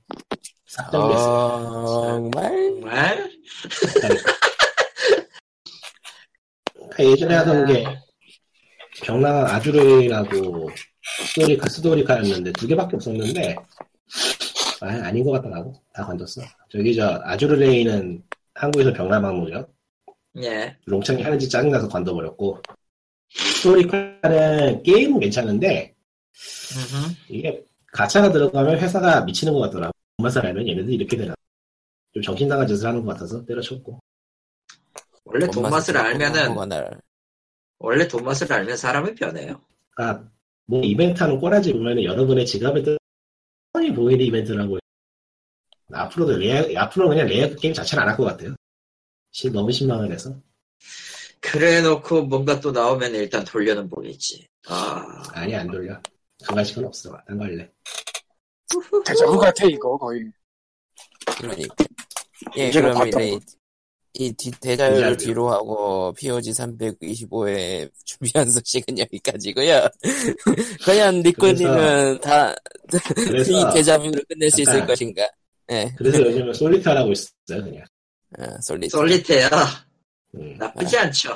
삭제됐어요 정말? 정말 예전에 하던 게 병랑 아주르이라고 스토리카 스토리카였는데 두 개밖에 없었는데 아, 아닌 것 같더라고. 다 건졌어. 저기 저 아주르레이는 한국에서 병라망무죠 예. 롱창이 하는지 짜증나서 관둬버렸고 스토리카는 게임은 괜찮은데 음흠. 이게 가차가 들어가면 회사가 미치는 것 같더라고. 돈맛을 알면 얘네들 이렇게 되나. 좀 정신 나간 짓을 하는 것 같아서 때려쳤고. 원래 돈 맛을 알면은 날. 원래 돈 맛을 알면 사람은 변해요. 아, 뭐 이벤트 하는 꼬라지 보면은 여러분의 지갑에 뻔히 보이는 이벤트라고 앞으로도 레어, 앞으로 그냥 레어 게임 자체를 안 할 것 같아요. 시- 너무 실망을 해서. 그래 놓고 뭔가 또 나오면 일단 돌려는 보겠지. 아, 아니, 안 돌려. 시간 없어. 딴거 할래. 데자뷰 같아 이거 거의 그러니까. 예, 그러면 이제 거. 이 뒤, 데자뷰를. 뒤로 하고 POG 325회 준비한 소식은 여기까지고요. 과연 니코님은 다 이 데자뷰를 끝낼 수 있을 것인가? 예, 그래서 요즘은 solitaire라고 있어요 그냥. 아, 솔리티. solitaire 음. 나쁘지 않죠.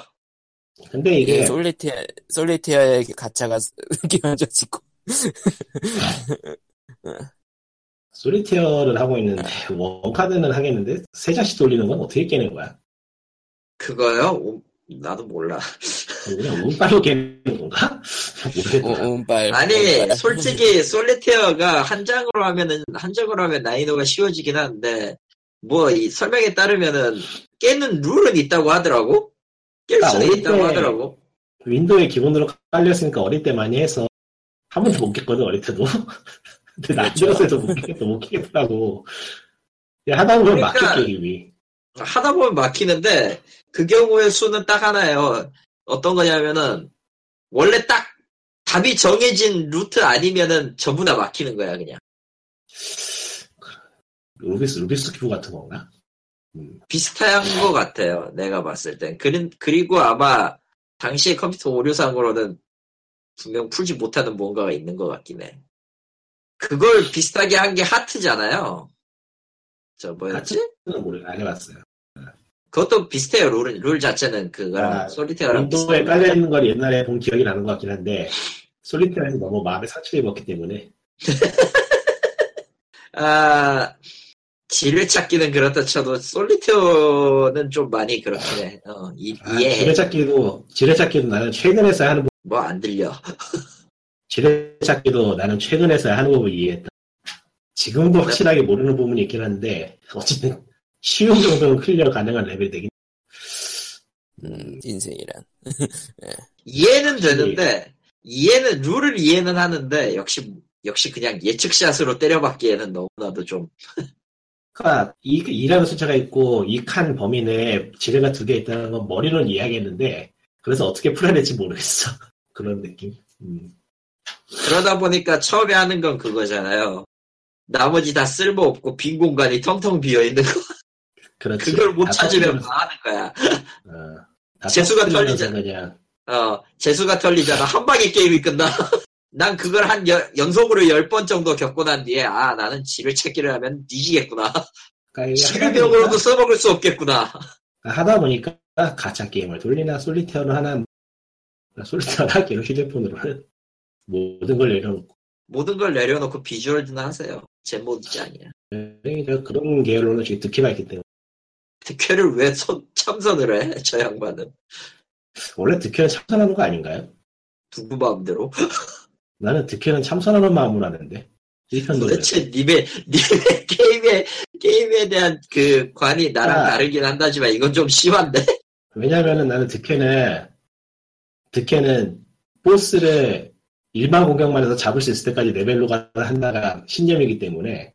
근데 이게 이게 solitaire, solitaire의 가챠가 끼워져지고. solitaire를 하고 있는데 one card는 하겠는데 세 장씩 돌리는 건 어떻게 깨는 거야? 그거요? 오, 나도 몰라. 그냥 운빨로 깨는 건가? 모르겠다. 운빨. 아니 운빨. 솔직히 솔리테어가 한 장으로 하면은 한 장으로 하면 난이도가 쉬워지긴 하는데 뭐 이 설명에 따르면은 깨는 룰은 있다고 하더라고. 깰 아, 수는 있다고 때- 하더라고. 윈도우에 기본으로 깔렸으니까 어릴 때 많이 해서 한 번도 못 깼거든 어릴 때도. 근데. 나중에도 못 깼겠다 못. 그냥 하다 보면 그러니까- 막혀 게임이. 하다 보면 막히는데 그 경우의 수는 딱 하나예요. 어떤 거냐면은 원래 딱 답이 정해진 루트 아니면은 전부 다 막히는 거야 그냥. 루빅스 루빅스 큐브 같은 건가? 음. 비슷한 것 같아요. 내가 봤을 땐. 그린, 그리고 아마 당시의 컴퓨터 오류상으로는 분명 풀지 못하는 뭔가가 있는 것 같긴 해. 그걸 비슷하게 한 게 하트잖아요. 저 뭐였지? 그건 모르 안 해봤어요. 그것도 비슷해요. 룰, 룰 자체는 그거랑 아, 솔리테어랑 비슷해요. 깔려 있는 걸 옛날에 본 기억이 나는 것 같긴 한데 솔리테어에서 너무 마음에 상처를 입었기 때문에 아, 지뢰 찾기는 그렇다 쳐도 솔리테어는 좀 많이 그렇긴 해. 어, 이, 아, 이해해. 지뢰 찾기도 지뢰 찾기도 나는 최근에서야 하는 법뭐안 들려. 지뢰찾기도 나는 최근에서야 하는 법을 이해했다. 지금도 확실하게 모르는 부분이 있긴 한데 어쨌든 쉬운 정도는 클리어 가능한 레벨이 되긴 음, 인생이란. 이해는 되는데 이해는 룰을 이해는 하는데 역시 역시 그냥 예측샷으로 때려박기에는 너무나도 좀 그러니까 이, 이라는 숫자가 있고 이 칸 범위 내에 지뢰가 두 개 있다는 건 머리로는 이해하겠는데 그래서 어떻게 풀어야 될지 모르겠어. 그런 느낌. 음. 그러다 보니까 처음에 하는 건 그거잖아요. 나머지 다 쓸모없고 빈 공간이 텅텅 비어 있는 거. 그렇지. 그걸 못다 찾으면 터뜨리면서- 뭐 하는 거야. 어, 다 재수가 털리잖아. 그냥 어 재수가 털리잖아. 한 방에 게임이 끝나. 난 그걸 한 여- 연속으로 열번 정도 겪고 난 뒤에 아 나는 지를 찾기를 하면 뒤지겠구나. 그러니까 보니까- 써먹을 수 없겠구나. 하다 보니까 가짜 게임을 돌리나 솔리테어를 하나 솔리테어를 하기로 휴대폰으로는 모든 걸 내려놓고 모든 걸 내려놓고 비주얼드나 하세요. 제 모드지 아니야. 그러니까 그런 계열로는 지금 득회가 있기 때문에 득회를 왜 손- 참선을 해? 저 양반은. 원래 득회는 참선하는 거 아닌가요? 누구 마음대로. 나는 득회는 참선하는 마음으로 하는데 1편도 도대체 님의, 님의 게임에, 게임에 대한 그 관이 나랑 아. 다르긴 한다지만 이건 좀 심한데? 왜냐면은 나는 득회는 득회는 보스를 일반 공격만 해서 잡을 수 있을 때까지 레벨로 가 한다가 신념이기 때문에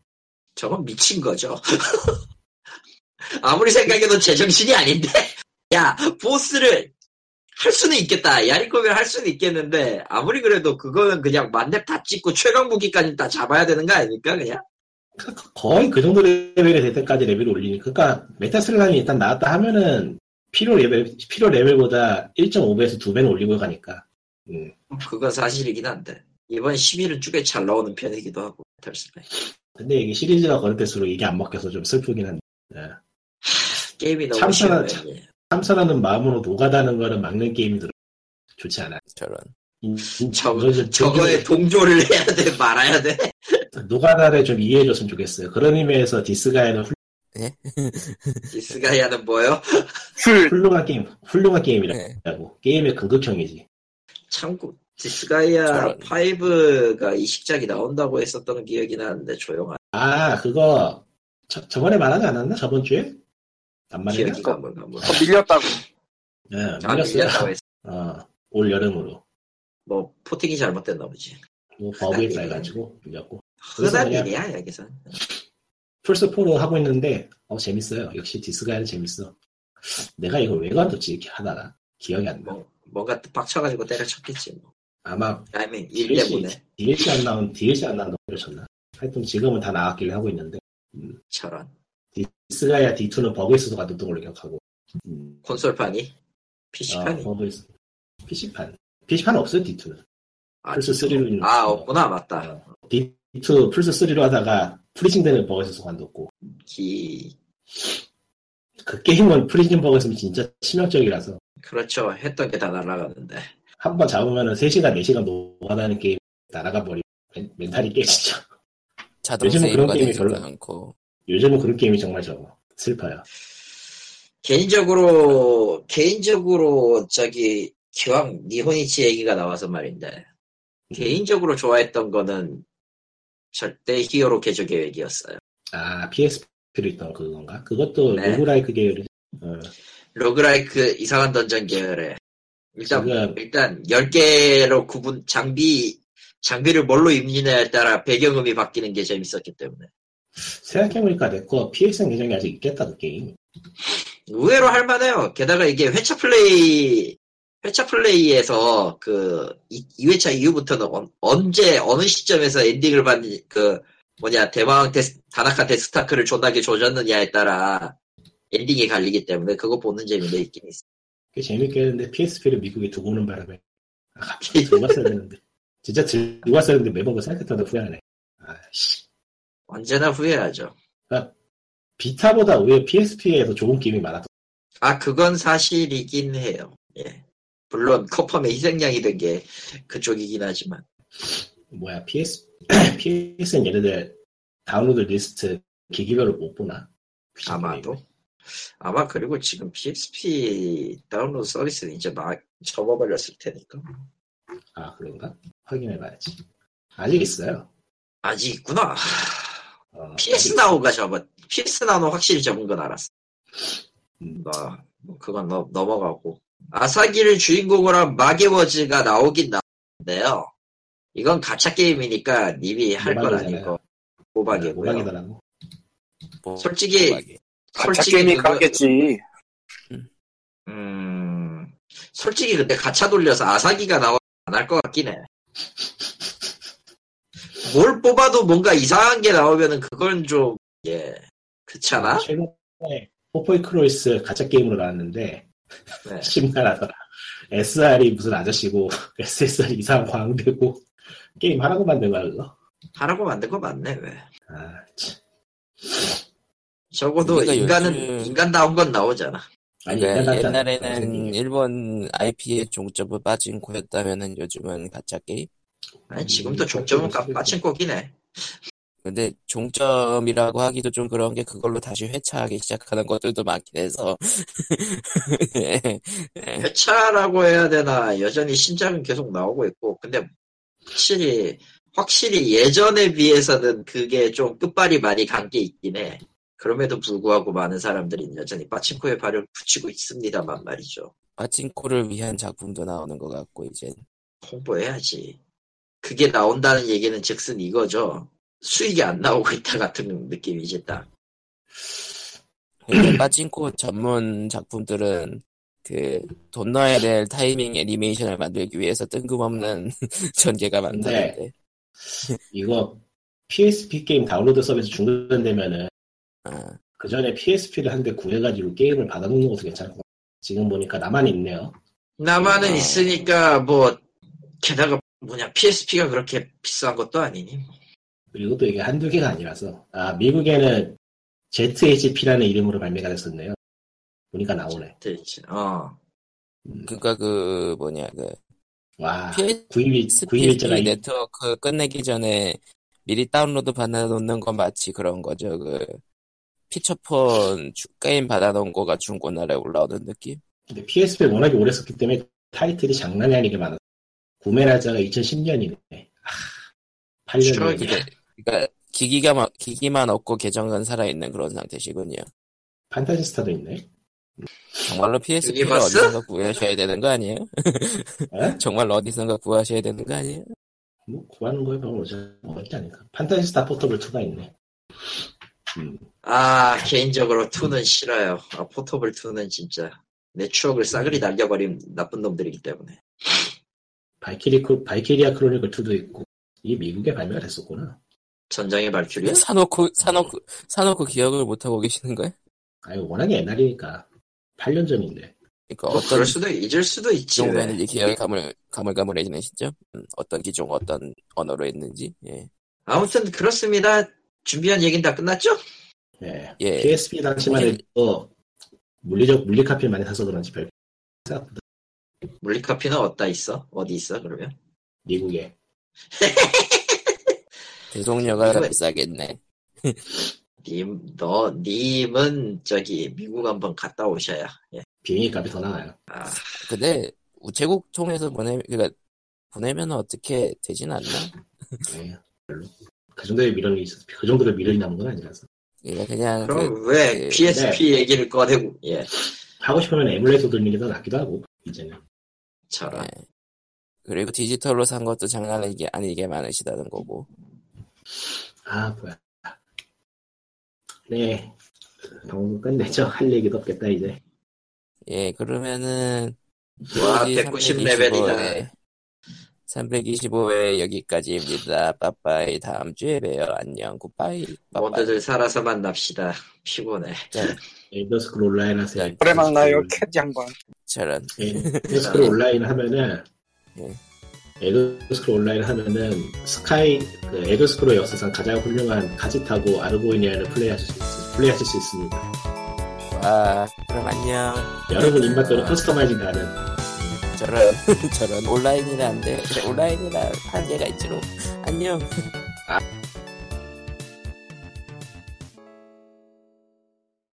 저건 미친 거죠. 아무리 생각해도 제정신이 아닌데? 야, 보스를 할 수는 있겠다. 야리코면 할 수는 있겠는데, 아무리 그래도 그거는 그냥 만렙 다 찍고 최강 무기까지 다 잡아야 되는 거 아닙니까, 그냥? 거의 그 정도 레벨이 될 때까지 레벨을 올리니까 그러니까 metal slime이 일단 나왔다 하면은 필요 레벨 필요 레벨보다 1.5배에서 2배는 올리고 가니까 음. 그건 사실이긴 한데. 이번 11은 쭉잘 나오는 편이기도 하고, 털스라이. 근데 이게 시리즈가 거듭될수록 이게 안 먹혀서 좀 슬프긴 한데 예. 게임이 너무 참선한- 쉬워요. 예. 참선하는 마음으로 노가다는 거는 막는 게임이 들어 좋지 않아. 저런. 인- 인- 저, 좀 저거에 동조를 해야 돼, 말아야 돼? 노가다를 좀 이해해줬으면 좋겠어요. 그런 의미에서 디스가이는 훌- 디스가이아는 뭐요? 술 훌륭한 게임, 훌륭한 게임이라고 네. 게임의 궁극형이지. 참고, 디스가이아 저런. 5가 이식작이 나온다고 했었던 기억이 나는데 조용한 아 그거 저, 저번에 말하지 않았나? 저번 주에? 안 말했나? 기억이. 더 밀렸다고. 네, 아, 밀렸어요. 밀렸다고. 어, 올 여름으로. 뭐, porting이 잘못됐나 보지. 뭐 버그에 따라가지고 밀렸고. 흔한 일이야, 여기서. 플스 4로 하고 있는데 어 재밌어요. 역시 디스가이아는 재밌어. 내가 이거 왜 관뒀지 이렇게 하다가 기억이 안 나. 뭐, 뭔가 빡쳐가지고 때려쳤겠지, 뭐. 아마 아니면 일 때문에. DLC 안 나온 DLC 안 나온다고 그러셨나? 하여튼 지금은 다 나왔길래 하고 있는데 저런. 디스가이아 D2는 버그 있어서 관뒀던 걸로 기억하고 음. 콘솔판이? 아, PC판이? 거기 PC판. PC판 없어요, D2는. 아, 플스 3로 있는. 아, 없구나, 맞다. D2 플스 3로 하다가 freezing 되는 버그 있어서 관뒀고. 기, 그 게임은 freezing 버그 있으면 진짜 치명적이라서. 그렇죠. 했던 게 다 날아갔는데. 한 번 잡으면은 3시간, 4시간 노가다는 게임 날아가 버리면 멘- 멘탈이 깨지죠. 요즘은 그런 게임이 별로- 않고 요즘은 그런 게임이 정말 적어. 슬퍼요. 개인적으로, 개인적으로, 저기, 기왕 니혼이치 얘기가 나와서 말인데, 개인적으로 좋아했던 거는 절대 히어로 개조 계획이었어요. 아, PSP로 있던 그건가? 그것도 네. roguelike 계열이. 어, roguelike 이상한 던전 계열에. 일단, 지금 일단, 10개로 구분, 장비, 장비를 뭘로 입느냐에 따라 배경음이 바뀌는 게 재밌었기 때문에. 생각해보니까 내거 PSN 계정이 아직 있겠다, 그 게임. 의외로 할만해요. 게다가 이게 회차 플레이, 회차 플레이에서 그, 2, 회차 이후부터는 언- 언제, 어느 시점에서 엔딩을 받는, 그, 뭐냐, 대마왕 데스, 다나카 데스타크를 존나게 조졌느냐에 따라 엔딩이 갈리기 때문에 그거 보는 재미도 있긴 있어. 꽤 재밌게 했는데 PSP를 미국에 두고 오는 바람에. 아, 갑자기 들고 왔어야 되는데. 진짜 들고 왔어야 되는데 매번 그 생각했다가 후회하네. 아씨. 언제나 후회하죠. 비타보다 오히려 PSP에서 좋은 게임이 많았던 아, 그건 사실이긴 해요. 예. 물론, 커펌의 희생양이 된 게 그쪽이긴 하지만. 뭐야 PS PSN 얘네들 다운로드 리스트 기기별로 못 보나? 아마도. 아마 그리고 지금 PSP 다운로드 서비스는 이제 막 접어버렸을 테니까. 아 그런가? 확인해봐야지. 아직 있어요. 아직 있구나. 어, PS 나우가 접어, PS 나우는 확실히 접은 건 알았어. 음, 나, 뭐 그건 넘, 넘어가고. 아사기를 주인공으로 한 마게워즈가 나오긴 나오는데요. 이건 가챠 게임이니까 님이 할 건. 아니고 모박이고요. 모방이더라고. 뭐, 솔직히-. 솔직히 게임이 그거- 가겠지. 음, 솔직히 근데 가차 돌려서 아사기가 나와 안 할 것 같긴 해. 뭘 뽑아도 뭔가 이상한 게 나오면은 그건 좀, 예, 그렇잖아? 최근에 포포이 크로이스 가짜 게임으로 나왔는데 네. 심란하더라. SR이 무슨 아저씨고 SSR이 이상한 광대고 게임 하라고 만든 거야 그거? 하라고 만든 거 맞네, 왜. 아, 참. 적어도 인간은, 요즘- 인간다운 건 나오잖아. 아니 그러니까 일단 옛날에는 일본 IP의 종점은 빠진코였다면은 요즘은 가짜 게임? 아니, 음, 지금도 종점은 까- 그렇게 빠친 거긴 해. 근데 종점이라고 하기도 좀 그런 게 그걸로 다시 회차하기 시작하는 것들도 많긴 해서 예. 회차라고 해야 되나, 여전히 신작은 계속 나오고 있고, 근데 확실히, 확실히 예전에 비해서는 그게 좀 끝발이 많이 간 게 있긴 해. 그럼에도 불구하고 많은 사람들이 여전히 빠친코에 발을 붙이고 있습니다만 말이죠. 빠진코를 위한 작품도 나오는 것 같고 이제 홍보해야지. 그게 나온다는 얘기는 즉슨 이거죠. 수익이 안 나오고 있다 같은 느낌이지 딱. 그러니까 빠진코 전문 작품들은 그 돈 넣어야 될 타이밍 애니메이션을 만들기 위해서 뜬금없는 전개가 많다는데 이거 PSP 게임 다운로드 서비스 중단되면은 아, 그 전에 PSP를 한 대 구해가지고 게임을 받아놓는 것도 괜찮을 것 같아요. 지금 보니까 나만 있네요. 나만은 아. 있으니까 뭐 게다가 뭐냐 PSP가 그렇게 비싼 것도 아니니. 그리고 또 이게 한두 개가 아니라서 아 미국에는 ZHP라는 이름으로 발매가 됐었네요. 보니까 나오네. 대신 어 그니까 그 뭐냐 그 와 PS 9일 9일자가 PSP 네트워크 끝내기 전에 미리 다운로드 받아놓는 건 마치 그런 거죠. 그 피처폰 주- 게임 받아놓은 거가 중고나라에 올라오는 느낌? 근데 PSP 워낙에 오래 썼기 때문에 타이틀이 장난이 아니게 많아. 구매 날짜가 2010년이네. 아, 8년 추억이야. 전이야. 그러니까 기기가 마- 기기만 없고 계정은 살아있는 그런 상태시군요. 판타지스타도 있네. 정말로 PSP를? 어디선가 구하셔야 되는 거 아니에요? 에? 정말 어디선가 구하셔야 되는 거 아니에요? 뭐 구하는 거에 별로 어렵지 않을까. 판타지스타 포터블 2가 있네. 음, 아, 개인적으로 2는 싫어요. 아, 포터블 2는 진짜 내 추억을 싸그리 날려버린 나쁜 놈들이기 때문에. 발키리, 크- 발키리아 크로니클 2도 있고. 이게 미국에 발매가 됐었구나. 전장의 발큐리야? 사놓고 사놓고 사놓고 기억을 못 하고 계시는 거예요? 아유, 워낙에 옛날이니까. 8년 전인데. 그러니까 뭐 어떤 그럴 수도 잊을 수도 있지. 기종이었는지 기억이 가물, 가물가물해지는 시점? 음, 어떤 기종, 어떤 언어로 했는지, 예. 아무튼 그렇습니다. 준비한 얘기는 다 끝났죠? 예. 예. PSP 당시만 사실- 해도 물리적 물리 카피 많이 사서 그런지 별 생각보다 물리 카피는 어디다 있어? 어디 있어 그러면? 미국에 대송료가 이거- 비싸겠네. 님, 너, 님은 저기 미국 한번 갔다 오셔야. 예. 비행기 값이 더 나와요. 아, 근데 우체국 통해서 보내, 그니까, 보내면 어떻게 되진 않나? 예. 별로. 그 정도의 미련이 있어. 그 정도로 미련이 남은 건 아니라서. 그러니까 그냥, 그럼 그, 왜 그- PSP 얘기를 꺼내고, 예. 하고 싶으면 에뮬레이터 돌리는 게 더 낫기도 하고 이제는. 저런. 예. 그리고 디지털로 산 것도 장난 아니게, 아니게 많으시다는 거고. 아 뭐야. 네. 방송 끝내죠. 할 얘기도 없겠다 이제. 예, 그러면은, 와, POG 190 레벨이다. 325회, 325회 여기까지입니다. 빠빠이. 다음 주에 봬요. 안녕. 굿바이. 빠빠이. 모두들 살아서 만납시다. 피곤해. 짠. 엘더스크롤 온라인 하세요. 네. 오래 만나요 캣 양반 저런. 엘더스크롤 온라인 하면은 예. 엘더스크롤 온라인 하면은 스카이 그 엘더스크롤 역사상 가장 훌륭한 카짓하고 아르고니안을 플레이하실 수 플레이하실 수 있습니다. 와, 그럼 안녕. 여러분 입맛대로 customizing 가능. 저런, 저런. 온라인이라 안 돼. 그래, 온라인이라 한계가 있지로. 안녕.